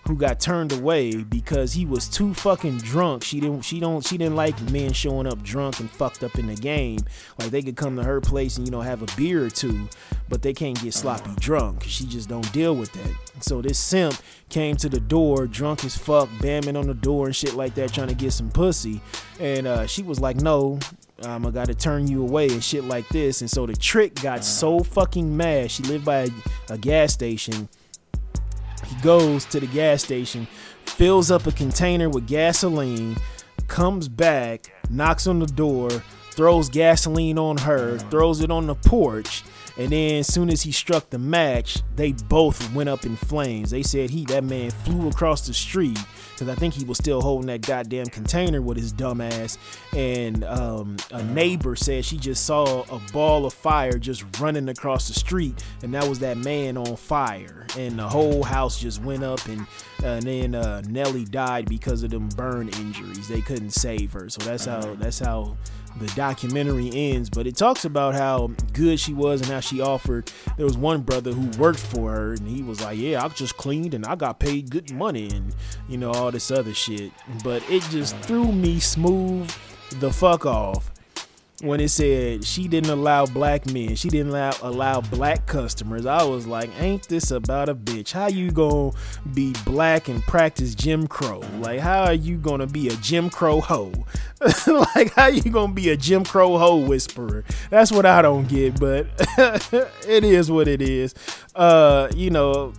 who got turned away because he was too fucking drunk. She didn't she don't she didn't like men showing up drunk and fucked up in the game. Like they could come to her place and you know have a beer or two, but they can't get sloppy drunk. She just don't deal with that. So this simp came to the door drunk as fuck, bamming on the door and shit like that, trying to get some pussy. And uh, she was like, "No, um, I gotta turn you away and shit like this." And so the trick got so fucking mad. She lived by a, a gas station goes to the gas station, fills up a container with gasoline, comes back, knocks on the door, throws gasoline on her, throws it on the porch, and then as soon as he struck the match, they both went up in flames. They said he that man flew across the street because I think he was still holding that goddamn container with his dumb ass. And um, a neighbor said she just saw a ball of fire just running across the street, and that was that man on fire. And the whole house just went up, and, uh, and then uh, Nellie died because of them burn injuries. They couldn't save her, so that's how that's how the documentary ends, but it talks about how good she was and how she offered. There was one brother who worked for her, and he was like, "Yeah, I just cleaned and I got paid good money, and you know all this other shit." But it just threw me smooth the fuck off when it said she didn't allow black men, she didn't allow, allow black customers. I was like, ain't this about a bitch? How you gonna be black and practice Jim Crow? Like, how are you gonna be a Jim Crow hoe? like, how you gonna be a Jim Crow hoe whisperer? That's what I don't get, but it is what it is. Uh, you know,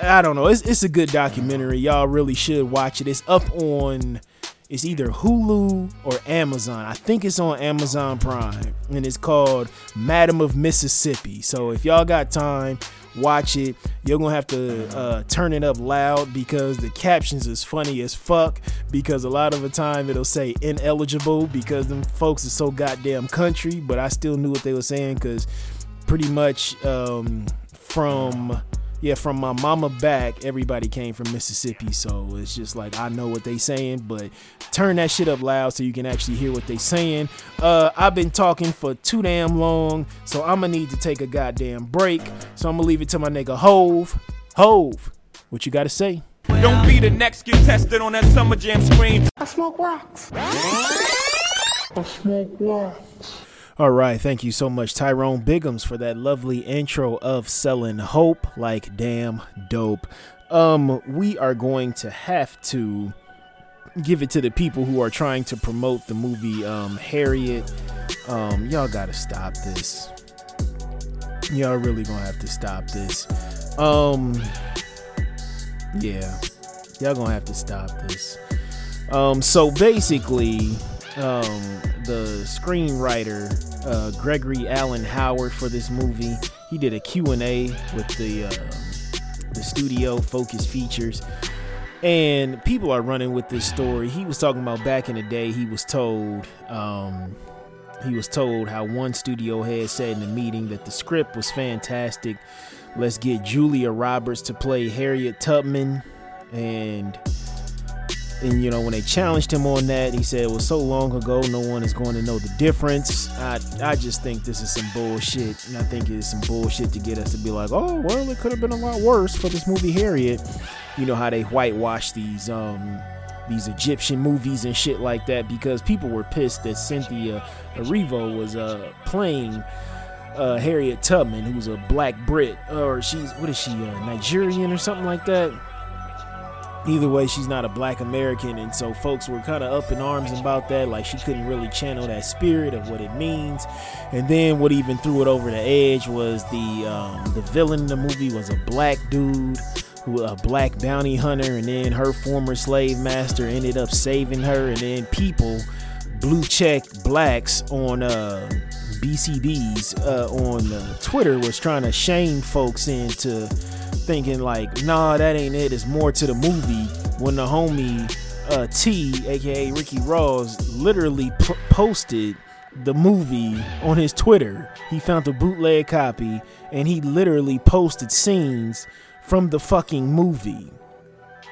I don't know. It's, it's a good documentary. Y'all really should watch it. It's up on it's either Hulu or Amazon. I think it's on Amazon Prime, and it's called Madam of Mississippi. So if y'all got time, watch it. You're gonna have to uh, turn it up loud because the captions is funny as fuck. Because a lot of the time it'll say ineligible because them folks are so goddamn country. But I still knew what they were saying because pretty much um, from yeah, from my mama back, everybody came from Mississippi, so it's just like I know what they saying, but turn that shit up loud so you can actually hear what they saying. Uh, I've been talking for too damn long, so I'm gonna need to take a goddamn break. So I'm gonna leave it to my nigga Hove. Hove, what you gotta say? Don't be the next get tested on that summer jam screen. I smoke rocks. I smoke rocks. All right, thank you so much, Tyrone Biggums, for that lovely intro of Selling Hope, like damn dope. Um, we are going to have to give it to the people who are trying to promote the movie um, Harriet. Um, y'all gotta stop this. Y'all really gonna have to stop this. Um, yeah, y'all gonna have to stop this. Um, so basically, um, the screenwriter uh, Gregory Allen Howard for this movie. He did a Q&A with the uh, the studio Focus Features. And people are running with this story. He was talking about back in the day, he was told um, he was told how one studio head said in the meeting that the script was fantastic. Let's get Julia Roberts to play Harriet Tubman and and you know when they challenged him on that he said it was so long ago no one is going to know the difference. I i just think this is some bullshit and i think it's some bullshit to get us to be like oh well it could have been a lot worse for this movie harriet. You know how they whitewash these um these Egyptian movies and shit like that because people were pissed that Cynthia Erivo was uh playing uh, Harriet Tubman, who's a black Brit, or she's what is she, uh, Nigerian or something like that either way she's not a black american and so folks were kind of up in arms about that like she couldn't really channel that spirit of what it means. And then what even threw it over the edge was the um, the villain in the movie was a black dude who a black bounty hunter and then her former slave master ended up saving her and then people blue check blacks on uh bcbs uh, on uh, twitter was trying to shame folks into thinking like, nah, that ain't it. It's more to the movie. When the homie uh, T, aka Ricky Ross, literally p- posted the movie on his Twitter. He found the bootleg copy and he literally posted scenes from the fucking movie.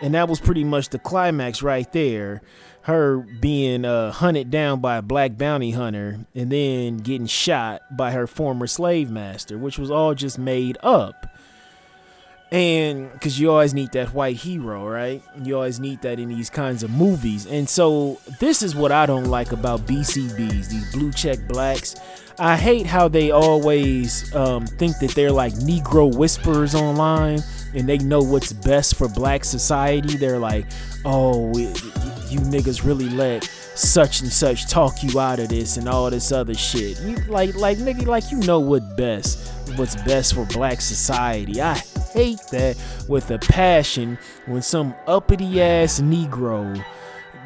And that was pretty much the climax right there. Her being uh, hunted down by a black bounty hunter and then getting shot by her former slave master, which was all just made up. And because you always need that white hero, right? You always need that in these kinds of movies. And so, this is what I don't like about BCBs, these blue check blacks. I hate how they always um, think that they're like Negro whisperers online and they know what's best for black society. They're like, oh, you niggas really let such and such talk you out of this and all this other shit. You like like nigga like you know what best what's best for black society. I hate that with a passion when some uppity ass Negro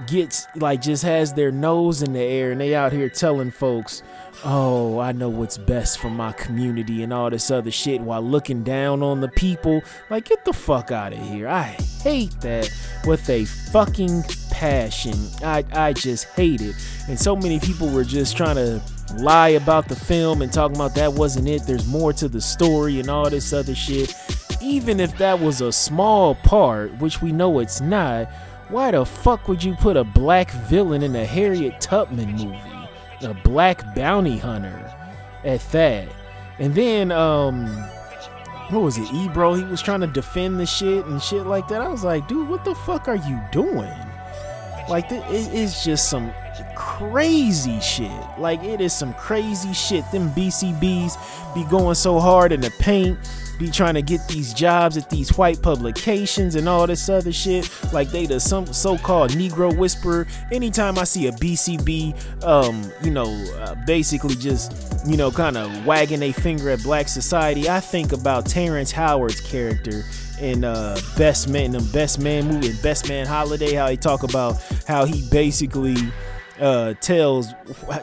gets like just has their nose in the air and they out here telling folks oh, I know what's best for my community and all this other shit while looking down on the people. Like, get the fuck out of here. I hate that with a fucking passion. I, I just hate it. And so many people were just trying to lie about the film and talking about that wasn't it. There's more to the story and all this other shit. Even if that was a small part, which we know it's not, why the fuck would you put a black villain in a Harriet Tubman movie? A black bounty hunter at that. And then um what was it, Ebro? He was trying to defend the shit and shit like that. I was like, dude, what the fuck are you doing? Like, it's just some crazy shit. Like it is some crazy shit. Them BCBs be going so hard in the paint, be trying to get these jobs at these white publications and all this other shit. Like they the some so-called Negro whisperer. Anytime I see a BCB, um, you know, uh, basically just you know, kind of wagging a finger at black society, I think about Terrence Howard's character in uh, Best Man, the Best Man movie, and Best Man Holiday, how he talk about how he basically uh, tells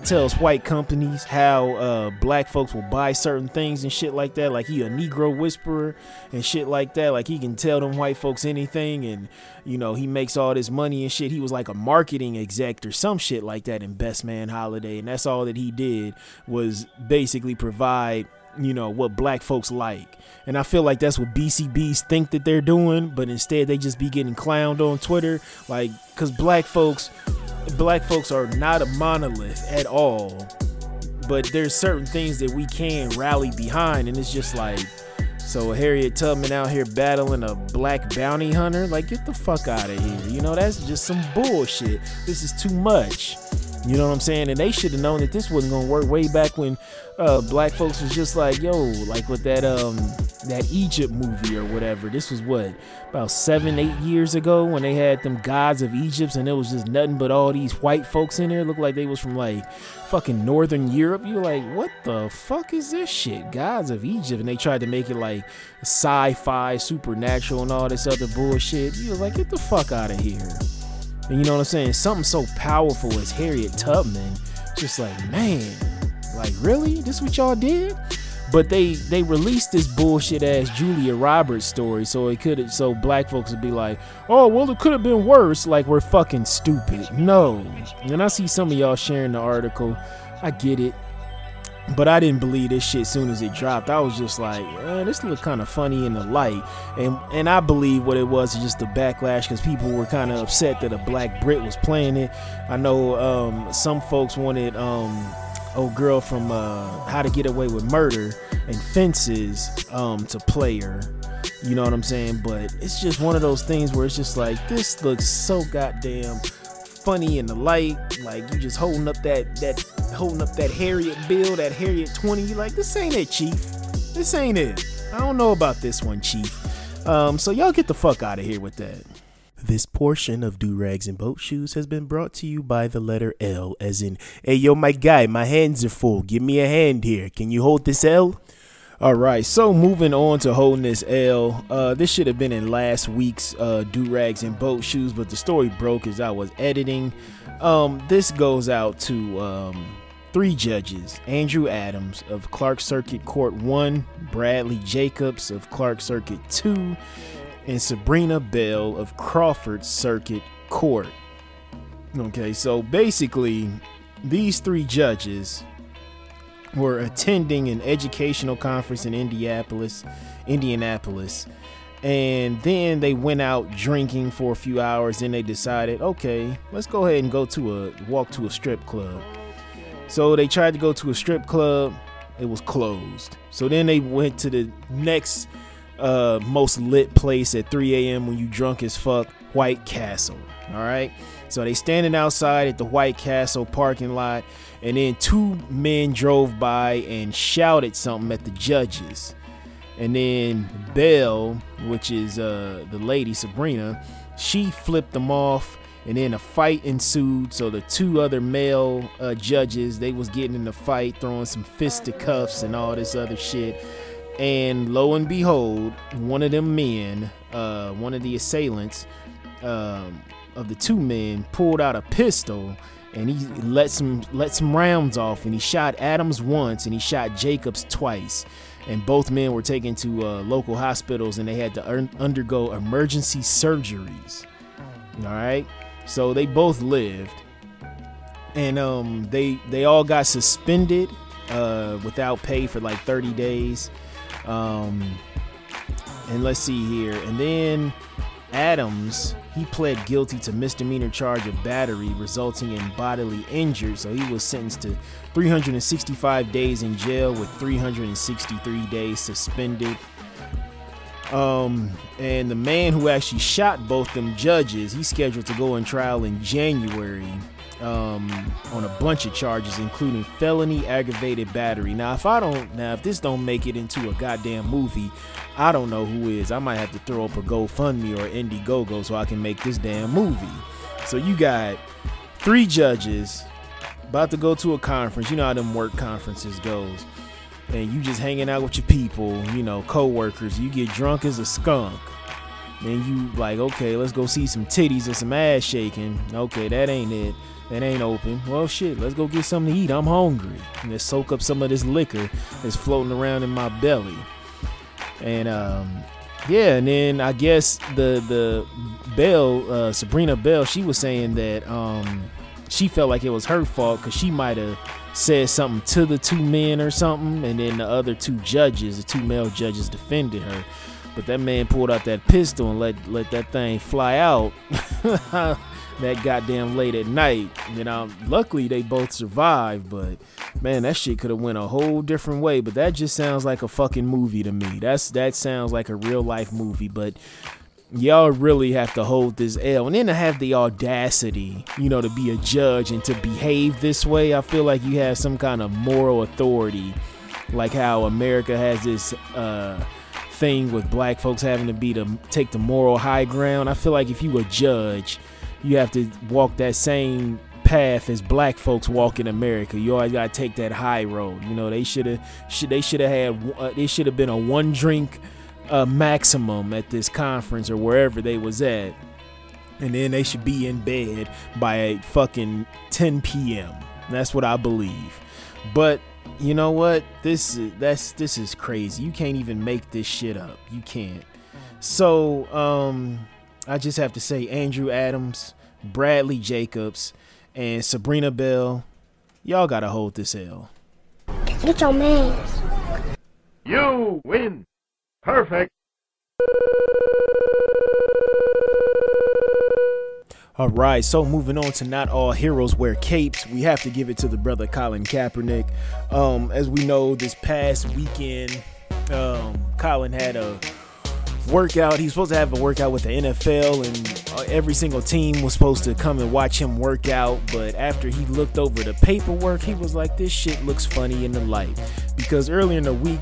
tells white companies how uh, black folks will buy certain things and shit like that. Like he a Negro whisperer and shit like that. Like he can tell them white folks anything, and you know he makes all this money and shit. He was like a marketing exec or some shit like that in Best Man Holiday, and that's all that he did was basically provide you know what black folks like. And i feel like that's what bcbs think that they're doing but instead they just be getting clowned on twitter. Like because black folks black folks are not a monolith at all but there's certain things that we can rally behind and it's just like so harriet tubman out here battling a black bounty hunter? Like get the fuck out of here. You know that's just some bullshit. This is too much you know what I'm saying? And they should have known that this wasn't gonna work way back when uh, black folks was just like, yo, like with that um that Egypt movie or whatever. This was what about seven, eight years ago when they had them gods of Egypt, and it was just nothing but all these white folks in there. Looked like they was from like fucking Northern Europe. You're like, what the fuck is this shit? Gods of Egypt, and they tried to make it like sci-fi, supernatural, and all this other bullshit. You was like, get the fuck out of here. And you know what I'm saying? Something so powerful as Harriet Tubman, just like, man, like really? This what y'all did? But they they released this bullshit ass Julia Roberts story, so it could so black folks would be like, oh well, it could have been worse. Like we're fucking stupid. No. And I see some of y'all sharing the article. I get it. But I didn't believe this shit soon as it dropped. I was just like, eh, this looked kind of funny in the light, and and I believe what it was is just the backlash because people were kind of upset that a black Brit was playing it. I know um, some folks wanted um, old girl from uh, How to Get Away with Murder and Fences um, to play her. You know what I'm saying? But it's just one of those things where it's just like this looks so goddamn funny in the light. Like you just holding up that that holding up that Harriet bill, that Harriet 20. You like this ain't it, Chief. This ain't it. I don't know about this one, Chief. Um, so y'all get the fuck out of here with that. This portion of Do Rags and Boat Shoes has been brought to you by the letter L, as in, hey yo, my guy, my hands are full. Give me a hand here. Can you hold this L? All right, so moving on to holding this L. Uh, this should have been in last week's uh, Do Rags and Boat Shoes, but the story broke as I was editing. Um, this goes out to um, three judges Andrew Adams of Clark Circuit Court 1, Bradley Jacobs of Clark Circuit 2, and Sabrina Bell of Crawford Circuit Court. Okay, so basically, these three judges were attending an educational conference in Indianapolis, Indianapolis, and then they went out drinking for a few hours. Then they decided, okay, let's go ahead and go to a walk to a strip club. So they tried to go to a strip club, it was closed. So then they went to the next uh, most lit place at 3 a.m. when you drunk as fuck, White Castle. All right. So they standing outside at the White Castle parking lot, and then two men drove by and shouted something at the judges. And then Bell, which is uh, the lady Sabrina, she flipped them off, and then a fight ensued. So the two other male uh, judges, they was getting in the fight, throwing some fisticuffs and all this other shit. And lo and behold, one of them men, uh, one of the assailants, um, of the two men pulled out a pistol and he let some let some rounds off and he shot Adams once and he shot Jacobs twice and both men were taken to uh, local hospitals and they had to un- undergo emergency surgeries all right so they both lived. And um, they they all got suspended uh, without pay for like 30 days. Um, and let's see here. And then Adams, he pled guilty to misdemeanor charge of battery resulting in bodily injury, so he was sentenced to 365 days in jail with 363 days suspended. Um, and the man who actually shot both them judges, he's scheduled to go in trial in January um, on a bunch of charges, including felony aggravated battery. Now, if I don't, now if this don't make it into a goddamn movie, I don't know who is. I might have to throw up a GoFundMe or Indiegogo so I can make this damn movie. So you got three judges about to go to a conference. You know how them work conferences goes. And you just hanging out with your people, you know, co-workers. You get drunk as a skunk. Then you like, okay, let's go see some titties and some ass shaking. Okay, that ain't it. That ain't open. Well, shit, let's go get something to eat. I'm hungry. And let's soak up some of this liquor that's floating around in my belly. And um, yeah, and then I guess the the Bell, uh, Sabrina Bell, she was saying that um, she felt like it was her fault because she might have said something to the two men or something, and then the other two judges, the two male judges, defended her. But that man pulled out that pistol and let let that thing fly out. that goddamn late at night. You know, luckily they both survived, but man, that shit could have went a whole different way. But that just sounds like a fucking movie to me. That's that sounds like a real life movie. But y'all really have to hold this L. And then to have the audacity, you know, to be a judge and to behave this way, I feel like you have some kind of moral authority. Like how America has this uh, thing with black folks having to be to take the moral high ground. I feel like if you a judge, you have to walk that same path as black folks walk in America. You always gotta take that high road. You know, they should have, should they should have had, uh, they should have been a one drink uh, maximum at this conference or wherever they was at, and then they should be in bed by fucking 10 p.m. That's what I believe. But you know what? This is that's this is crazy. You can't even make this shit up. You can't. So um, I just have to say, Andrew Adams, Bradley Jacobs, and Sabrina Bell, y'all gotta hold this L. Get your man. You win. Perfect. All right, so moving on to not all heroes wear capes. We have to give it to the brother Colin Kaepernick. Um, as we know, this past weekend, um, Colin had a workout. He's supposed to have a workout with the NFL, and uh, every single team was supposed to come and watch him work out. But after he looked over the paperwork, he was like, "This shit looks funny in the light," because earlier in the week,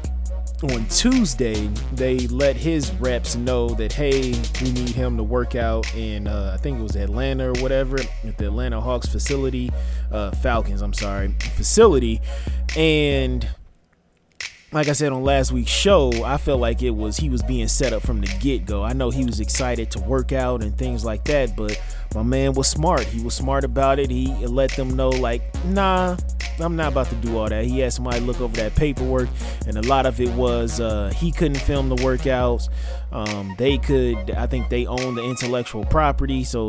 on Tuesday, they let his reps know that hey, we need him to work out in uh, I think it was Atlanta or whatever at the Atlanta Hawks facility, uh, Falcons. I'm sorry, facility, and like I said on last week's show, I felt like it was he was being set up from the get go. I know he was excited to work out and things like that, but my man was smart. He was smart about it. He let them know, like, nah, I'm not about to do all that. He had somebody look over that paperwork, and a lot of it was uh, he couldn't film the workouts. Um, they could, I think they own the intellectual property, so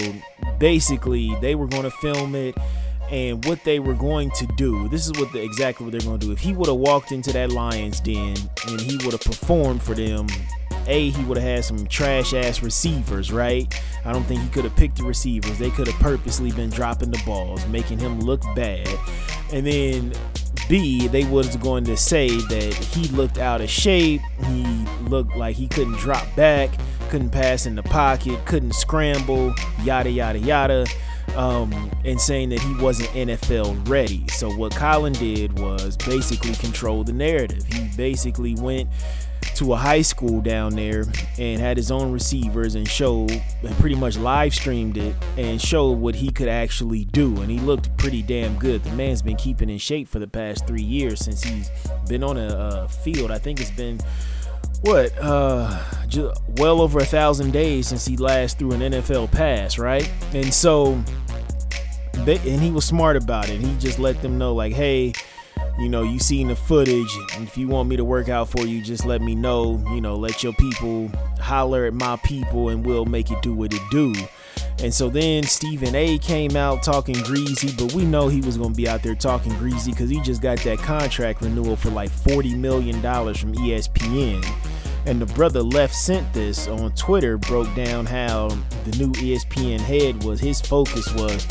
basically they were going to film it and what they were going to do. This is what the, exactly what they're going to do. If he would have walked into that lion's den and he would have performed for them, a he would have had some trash ass receivers, right? I don't think he could have picked the receivers. They could have purposely been dropping the balls, making him look bad, and then. B, they was going to say that he looked out of shape. He looked like he couldn't drop back, couldn't pass in the pocket, couldn't scramble, yada yada yada um, and saying that he wasn't NFL ready. So what Colin did was basically control the narrative. He basically went to a high school down there and had his own receivers and showed and pretty much live streamed it and showed what he could actually do and he looked pretty damn good the man's been keeping in shape for the past three years since he's been on a, a field i think it's been what uh well over a thousand days since he last threw an nfl pass right and so and he was smart about it. He just let them know, like, hey, you know, you seen the footage, if you want me to work out for you, just let me know. You know, let your people holler at my people, and we'll make it do what it do. And so then Stephen A came out talking greasy, but we know he was going to be out there talking greasy because he just got that contract renewal for like $40 million from ESPN. And the brother left sent this on Twitter broke down how the new ESPN head was his focus was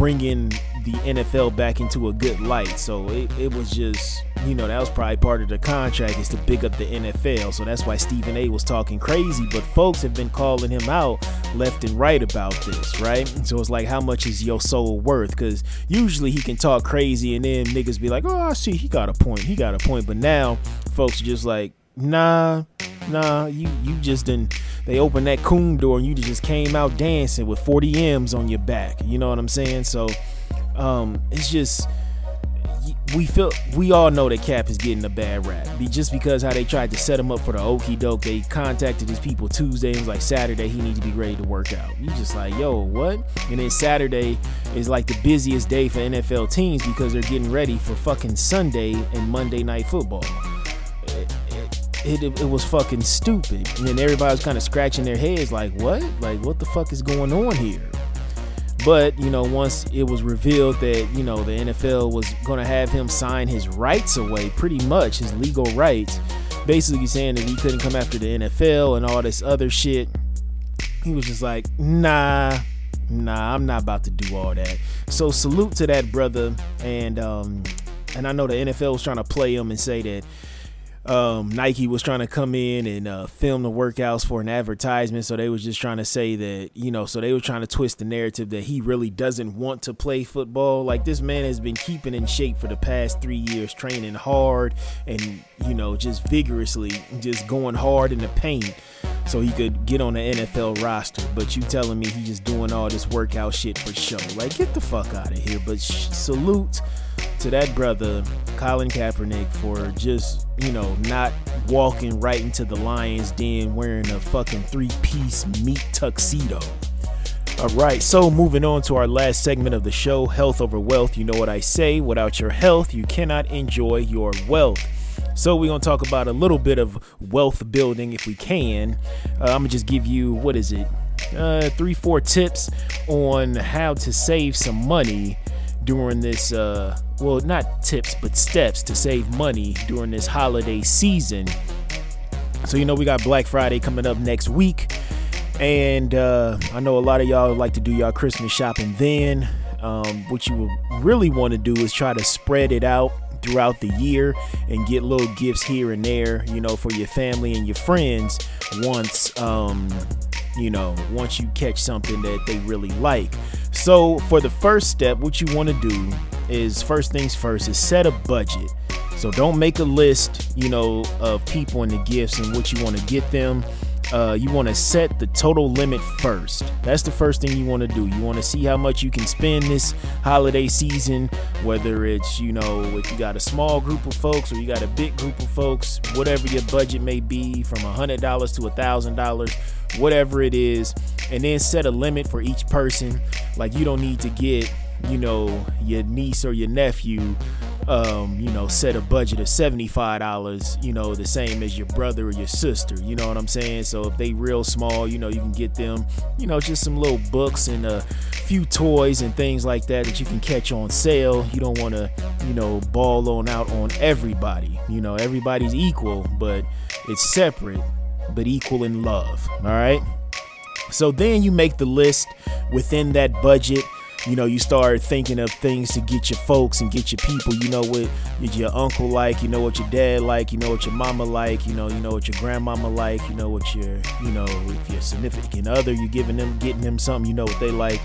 bringing the NFL back into a good light. So it, it was just you know, that was probably part of the contract is to big up the NFL. So that's why Stephen A was talking crazy. But folks have been calling him out left and right about this, right? So it's like, how much is your soul worth? Because usually he can talk crazy and then niggas be like, oh, I see, he got a point. He got a point. But now folks are just like, nah, nah, you you just didn't. They opened that coon door and you just came out dancing with 40 M's on your back. You know what I'm saying? So um, it's just we feel we all know that Cap is getting a bad rap. Be just because how they tried to set him up for the okey doke. They contacted his people Tuesday and was like Saturday he needs to be ready to work out. You just like yo what? And then Saturday is like the busiest day for NFL teams because they're getting ready for fucking Sunday and Monday night football. It, it, it, was fucking stupid. And then everybody was kind of scratching their heads like what? Like what the fuck is going on here? But, you know, once it was revealed that, you know, the NFL was going to have him sign his rights away, pretty much his legal rights, basically saying that he couldn't come after the NFL and all this other shit, he was just like, nah, nah, I'm not about to do all that. So salute to that brother. And, um, and I know the NFL was trying to play him and say that um, Nike was trying to come in and uh, film the workouts for an advertisement. So they was just trying to say that, you know, so they were trying to twist the narrative that he really doesn't want to play football. Like this man has been keeping in shape for the past three years, training hard and, you know, just vigorously, just going hard in the paint so he could get on the NFL roster. But you telling me he just doing all this workout shit for show. Like, get the fuck out of here. But sh- salute to that brother, Colin Kaepernick, for just, you know, not walking right into the Lions den wearing a fucking three piece meat tuxedo. All right, so moving on to our last segment of the show health over wealth. You know what I say without your health, you cannot enjoy your wealth. So, we're going to talk about a little bit of wealth building if we can. Uh, I'm to just give you, what is it? Uh, three, four tips on how to save some money during this uh well not tips but steps to save money during this holiday season. So you know we got black friday coming up next week. And uh i know a lot of y'all like to do y'all christmas shopping then. Um what you would really want to do is try to spread it out throughout the year and get little gifts here and there you know for your family and your friends once um you know once you catch something that they really like so, for the first step, what you want to do is first things first is set a budget. So, don't make a list, you know, of people and the gifts and what you want to get them. Uh, you want to set the total limit first. That's the first thing you want to do. You want to see how much you can spend this holiday season, whether it's, you know, if you got a small group of folks or you got a big group of folks, whatever your budget may be, from a $100 to a $1,000 whatever it is, and then set a limit for each person. Like you don't need to get, you know, your niece or your nephew, um, you know, set a budget of $75, you know, the same as your brother or your sister. You know what I'm saying? So if they real small, you know, you can get them, you know, just some little books and a few toys and things like that that you can catch on sale. You don't want to, you know, ball on out on everybody. You know, everybody's equal, but it's separate but equal in love. All right. So then you make the list within that budget. You know, you start thinking of things to get your folks and get your people. You know what your uncle like. You know what your dad like. You know what your mama like. You know, you know what your grandmama like. You know what your, you know, if your significant other, you're giving them, getting them something. You know what they like.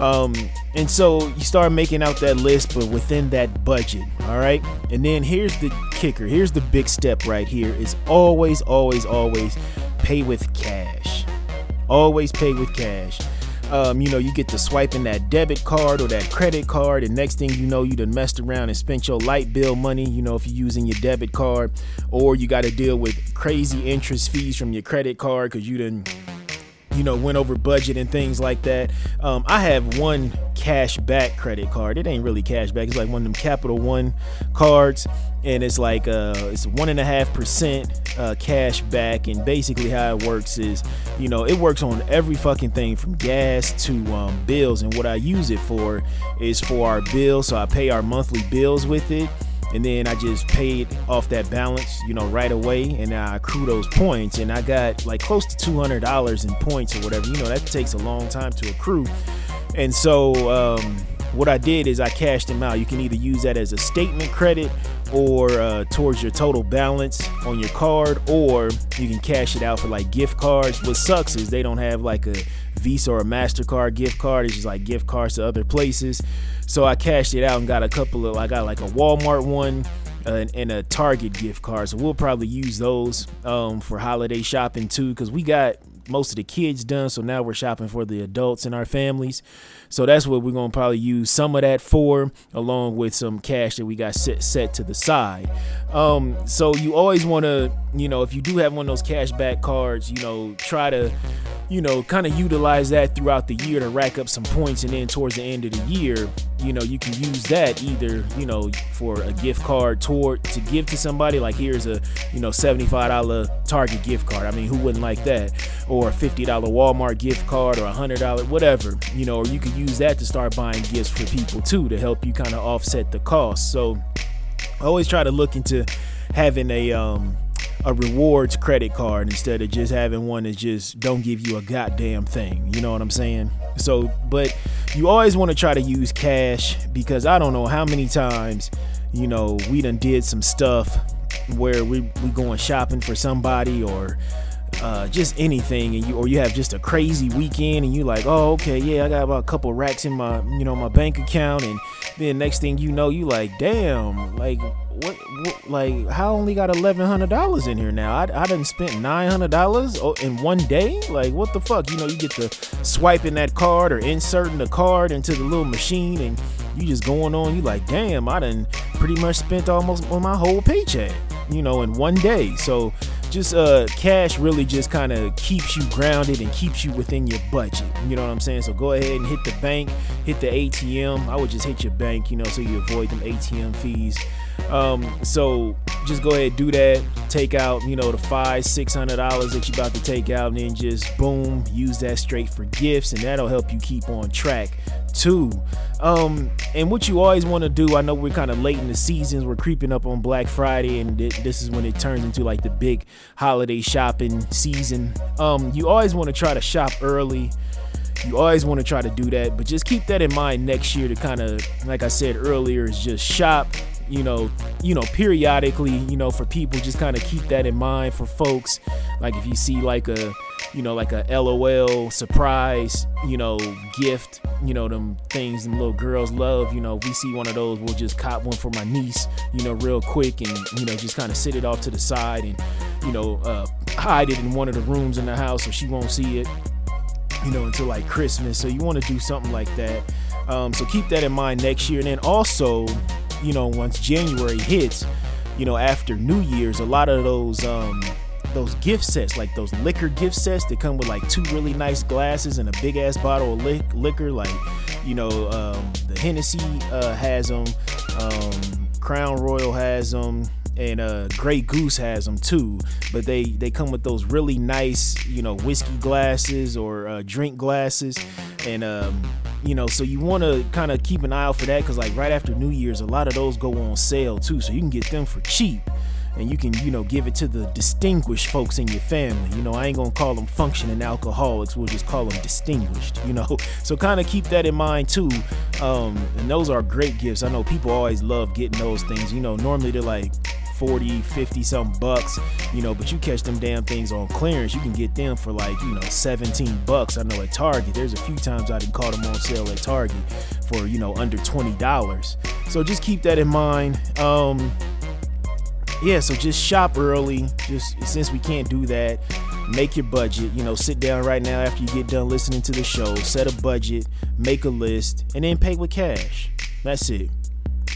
Um, and so you start making out that list, but within that budget, all right? And then here's the kicker. Here's the big step right here is always, always, always pay with cash. Always pay with cash. Um, you know, you get to swiping that debit card or that credit card, and next thing you know, you done messed around and spent your light bill money, you know, if you're using your debit card, or you got to deal with crazy interest fees from your credit card because you done you know, went over budget and things like that. Um, I have one cash back credit card. It ain't really cash back. It's like one of them Capital One cards, and it's like uh, it's one and a half percent uh, cash back. And basically, how it works is, you know, it works on every fucking thing from gas to um, bills. And what I use it for is for our bills. So I pay our monthly bills with it and then I just paid off that balance, you know, right away, and I accrue those points, and I got like close to two hundred dollars in points or whatever. You know, that takes a long time to accrue, and so um, what I did is I cashed them out. You can either use that as a statement credit or uh, towards your total balance on your card, or you can cash it out for like gift cards. What sucks is they don't have like a Visa or a MasterCard gift card. It's just like gift cards to other places. So I cashed it out and got a couple of, I got like a Walmart one uh, and a Target gift card. So we'll probably use those um, for holiday shopping too, because we got most of the kids done. So now we're shopping for the adults in our families. So that's what we're gonna probably use some of that for, along with some cash that we got set set to the side. Um, so you always want to, you know, if you do have one of those cash back cards, you know, try to you know, kind of utilize that throughout the year to rack up some points. And then towards the end of the year, you know, you can use that either, you know, for a gift card toward to give to somebody. Like here's a, you know, $75 Target gift card. I mean, who wouldn't like that? Or a $50 Walmart gift card or a $100, whatever, you know, or you could use that to start buying gifts for people too to help you kind of offset the cost. So I always try to look into having a, um, a rewards credit card instead of just having one that just don't give you a goddamn thing. You know what I'm saying? So, but you always want to try to use cash because I don't know how many times, you know, we done did some stuff where we we going shopping for somebody or uh, just anything and you or you have just a crazy weekend and you like oh okay yeah i got about a couple racks in my you know my bank account and then next thing you know you like damn like what, what like how only got eleven hundred dollars in here now? I I didn't spend nine hundred dollars in one day. Like what the fuck? You know, you get to swiping that card or inserting the card into the little machine, and you just going on. You like, damn, I done pretty much spent almost on my whole paycheck. You know, in one day. So just uh cash really just kind of keeps you grounded and keeps you within your budget you know what i'm saying? So go ahead and hit the bank hit the atm i would just hit your bank you know so you avoid them atm fees um, so just go ahead do that. Take out, you know, the five, six hundred dollars that you're about to take out, and then just boom, use that straight for gifts, and that'll help you keep on track too. Um, and what you always want to do, I know we're kind of late in the seasons, we're creeping up on Black Friday, and th- this is when it turns into like the big holiday shopping season. Um, you always want to try to shop early. You always want to try to do that, but just keep that in mind next year to kind of, like I said earlier, is just shop you know, you know, periodically, you know, for people, just kind of keep that in mind for folks. Like if you see like a, you know, like a LOL surprise, you know, gift, you know, them things them little girls love, you know, we see one of those, we'll just cop one for my niece, you know, real quick and, you know, just kind of sit it off to the side and, you know, uh, hide it in one of the rooms in the house so she won't see it, you know, until like Christmas. So you want to do something like that. Um, so keep that in mind next year. And then also, you know, once January hits, you know, after New Year's, a lot of those um those gift sets, like those liquor gift sets that come with like two really nice glasses and a big ass bottle of li- liquor, like you know, um, the Hennessy uh, has them, um, Crown Royal has them, and uh, Grey Goose has them too. But they they come with those really nice, you know, whiskey glasses or uh, drink glasses, and um, you know so you want to kind of keep an eye out for that because like right after new year's a lot of those go on sale too so you can get them for cheap and you can you know give it to the distinguished folks in your family. You know i ain't gonna call them functioning alcoholics we'll just call them distinguished you know? So kind of keep that in mind too um and those are great gifts. I know people always love getting those things you know? Normally they're like 40, 50 something bucks, you know, but you catch them damn things on clearance, you can get them for like, you know, 17 bucks. I know at Target, there's a few times I didn't call them on sale at Target for, you know, under $20. So just keep that in mind. Um, yeah, so just shop early. Just since we can't do that, make your budget. You know, sit down right now after you get done listening to the show, set a budget, make a list, and then pay with cash. That's it.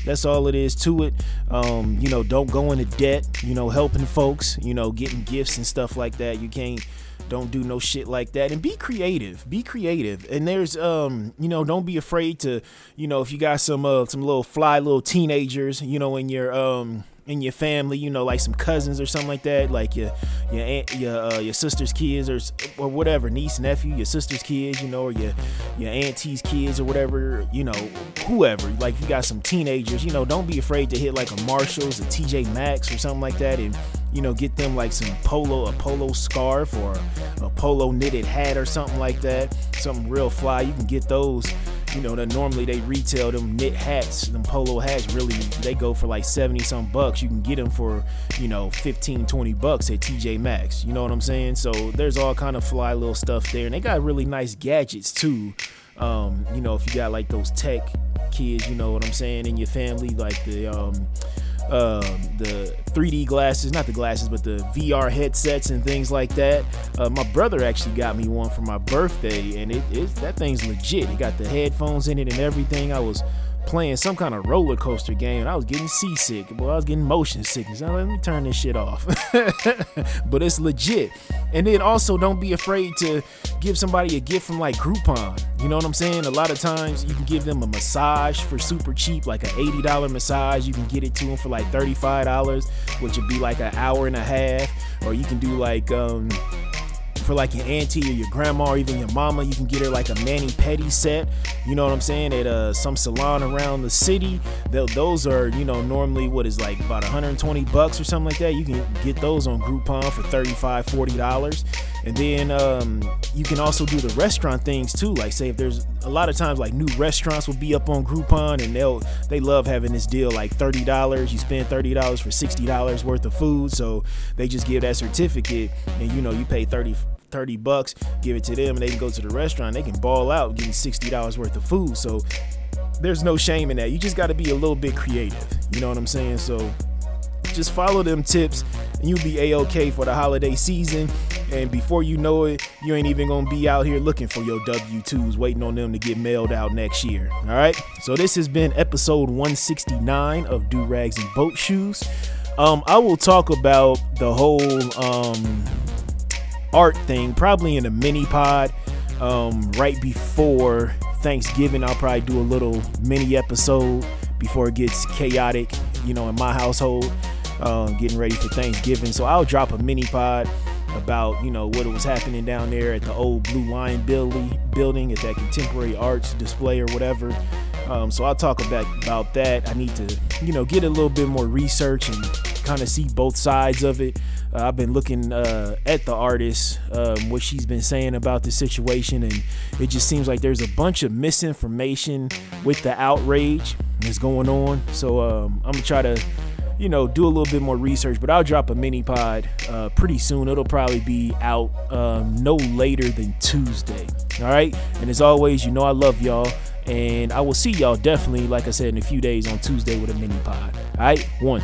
That's all it is to it. Um, you know, don't go into debt. You know, helping folks. You know, getting gifts and stuff like that. You can't. Don't do no shit like that and be creative. Be creative. And there's um, you know, don't be afraid to, you know, if you got some uh some little fly little teenagers, you know, in your um in your family, you know, like some cousins or something like that, like your your aunt, your uh, your sister's kids or or whatever, niece, nephew, your sister's kids, you know, or your your auntie's kids or whatever, you know, whoever. Like you got some teenagers, you know, don't be afraid to hit like a Marshalls, a TJ Maxx or something like that, and you know, get them like some polo, a polo scarf or a polo knitted hat or something like that, something real fly. You can get those you know, that normally they retail them knit hats, them polo hats, really, they go for like 70 some bucks. You can get them for, you know, 15, 20 bucks at TJ Maxx. You know what I'm saying? So there's all kind of fly little stuff there. And they got really nice gadgets too. Um, you know, if you got like those tech kids, you know what I'm saying, in your family, like the, um, um, the 3D glasses, not the glasses, but the VR headsets and things like that. Uh, my brother actually got me one for my birthday, and it, it that thing's legit. It got the headphones in it and everything. I was playing some kind of roller coaster game and I was getting seasick. Boy, I was getting motion sickness. Let me turn this shit off. but it's legit. And then also don't be afraid to give somebody a gift from like Groupon. You know what I'm saying? A lot of times you can give them a massage for super cheap, like an $80 massage. You can get it to them for like $35, which would be like an hour and a half. Or you can do like um for like your auntie or your grandma or even your mama. You can get her like a mani pedi set. You know what I'm saying? At uh, some salon around the city. Those are you know normally what is like about 120 bucks or something like that. You can get those on Groupon for 35, 40 dollars. And then um, you can also do the restaurant things too. Like say if there's a lot of times like new restaurants will be up on Groupon and they'll they love having this deal like thirty dollars. You spend thirty dollars for sixty dollars worth of food. So they just give that certificate and you know you pay 30 30 bucks, give it to them, and they can go to the restaurant. They can ball out getting $60 worth of food. So there's no shame in that. You just got to be a little bit creative. You know what I'm saying? So just follow them tips and you'll be a-okay for the holiday season and before you know it you ain't even gonna be out here looking for your w2s waiting on them to get mailed out next year all right so this has been episode 169 of do rags and boat shoes um, i will talk about the whole um, art thing probably in a mini pod um, right before Thanksgiving. I'll probably do a little mini episode before it gets chaotic, you know, in my household, um, getting ready for Thanksgiving. So I'll drop a mini pod about you know what was happening down there at the old Blue Lion building at that contemporary arts display or whatever. Um, so I'll talk about about that. I need to you know get a little bit more research and kind of see both sides of it. Uh, I've been looking uh, at the artist, um, what she's been saying about the situation, and it just seems like there's a bunch of misinformation with the outrage that's going on. So um, I'm gonna try to, you know, do a little bit more research. But I'll drop a mini pod uh, pretty soon. It'll probably be out um, no later than Tuesday. All right. And as always, you know I love y'all. And I will see y'all definitely, like I said, in a few days on Tuesday with a mini pod. All right, one.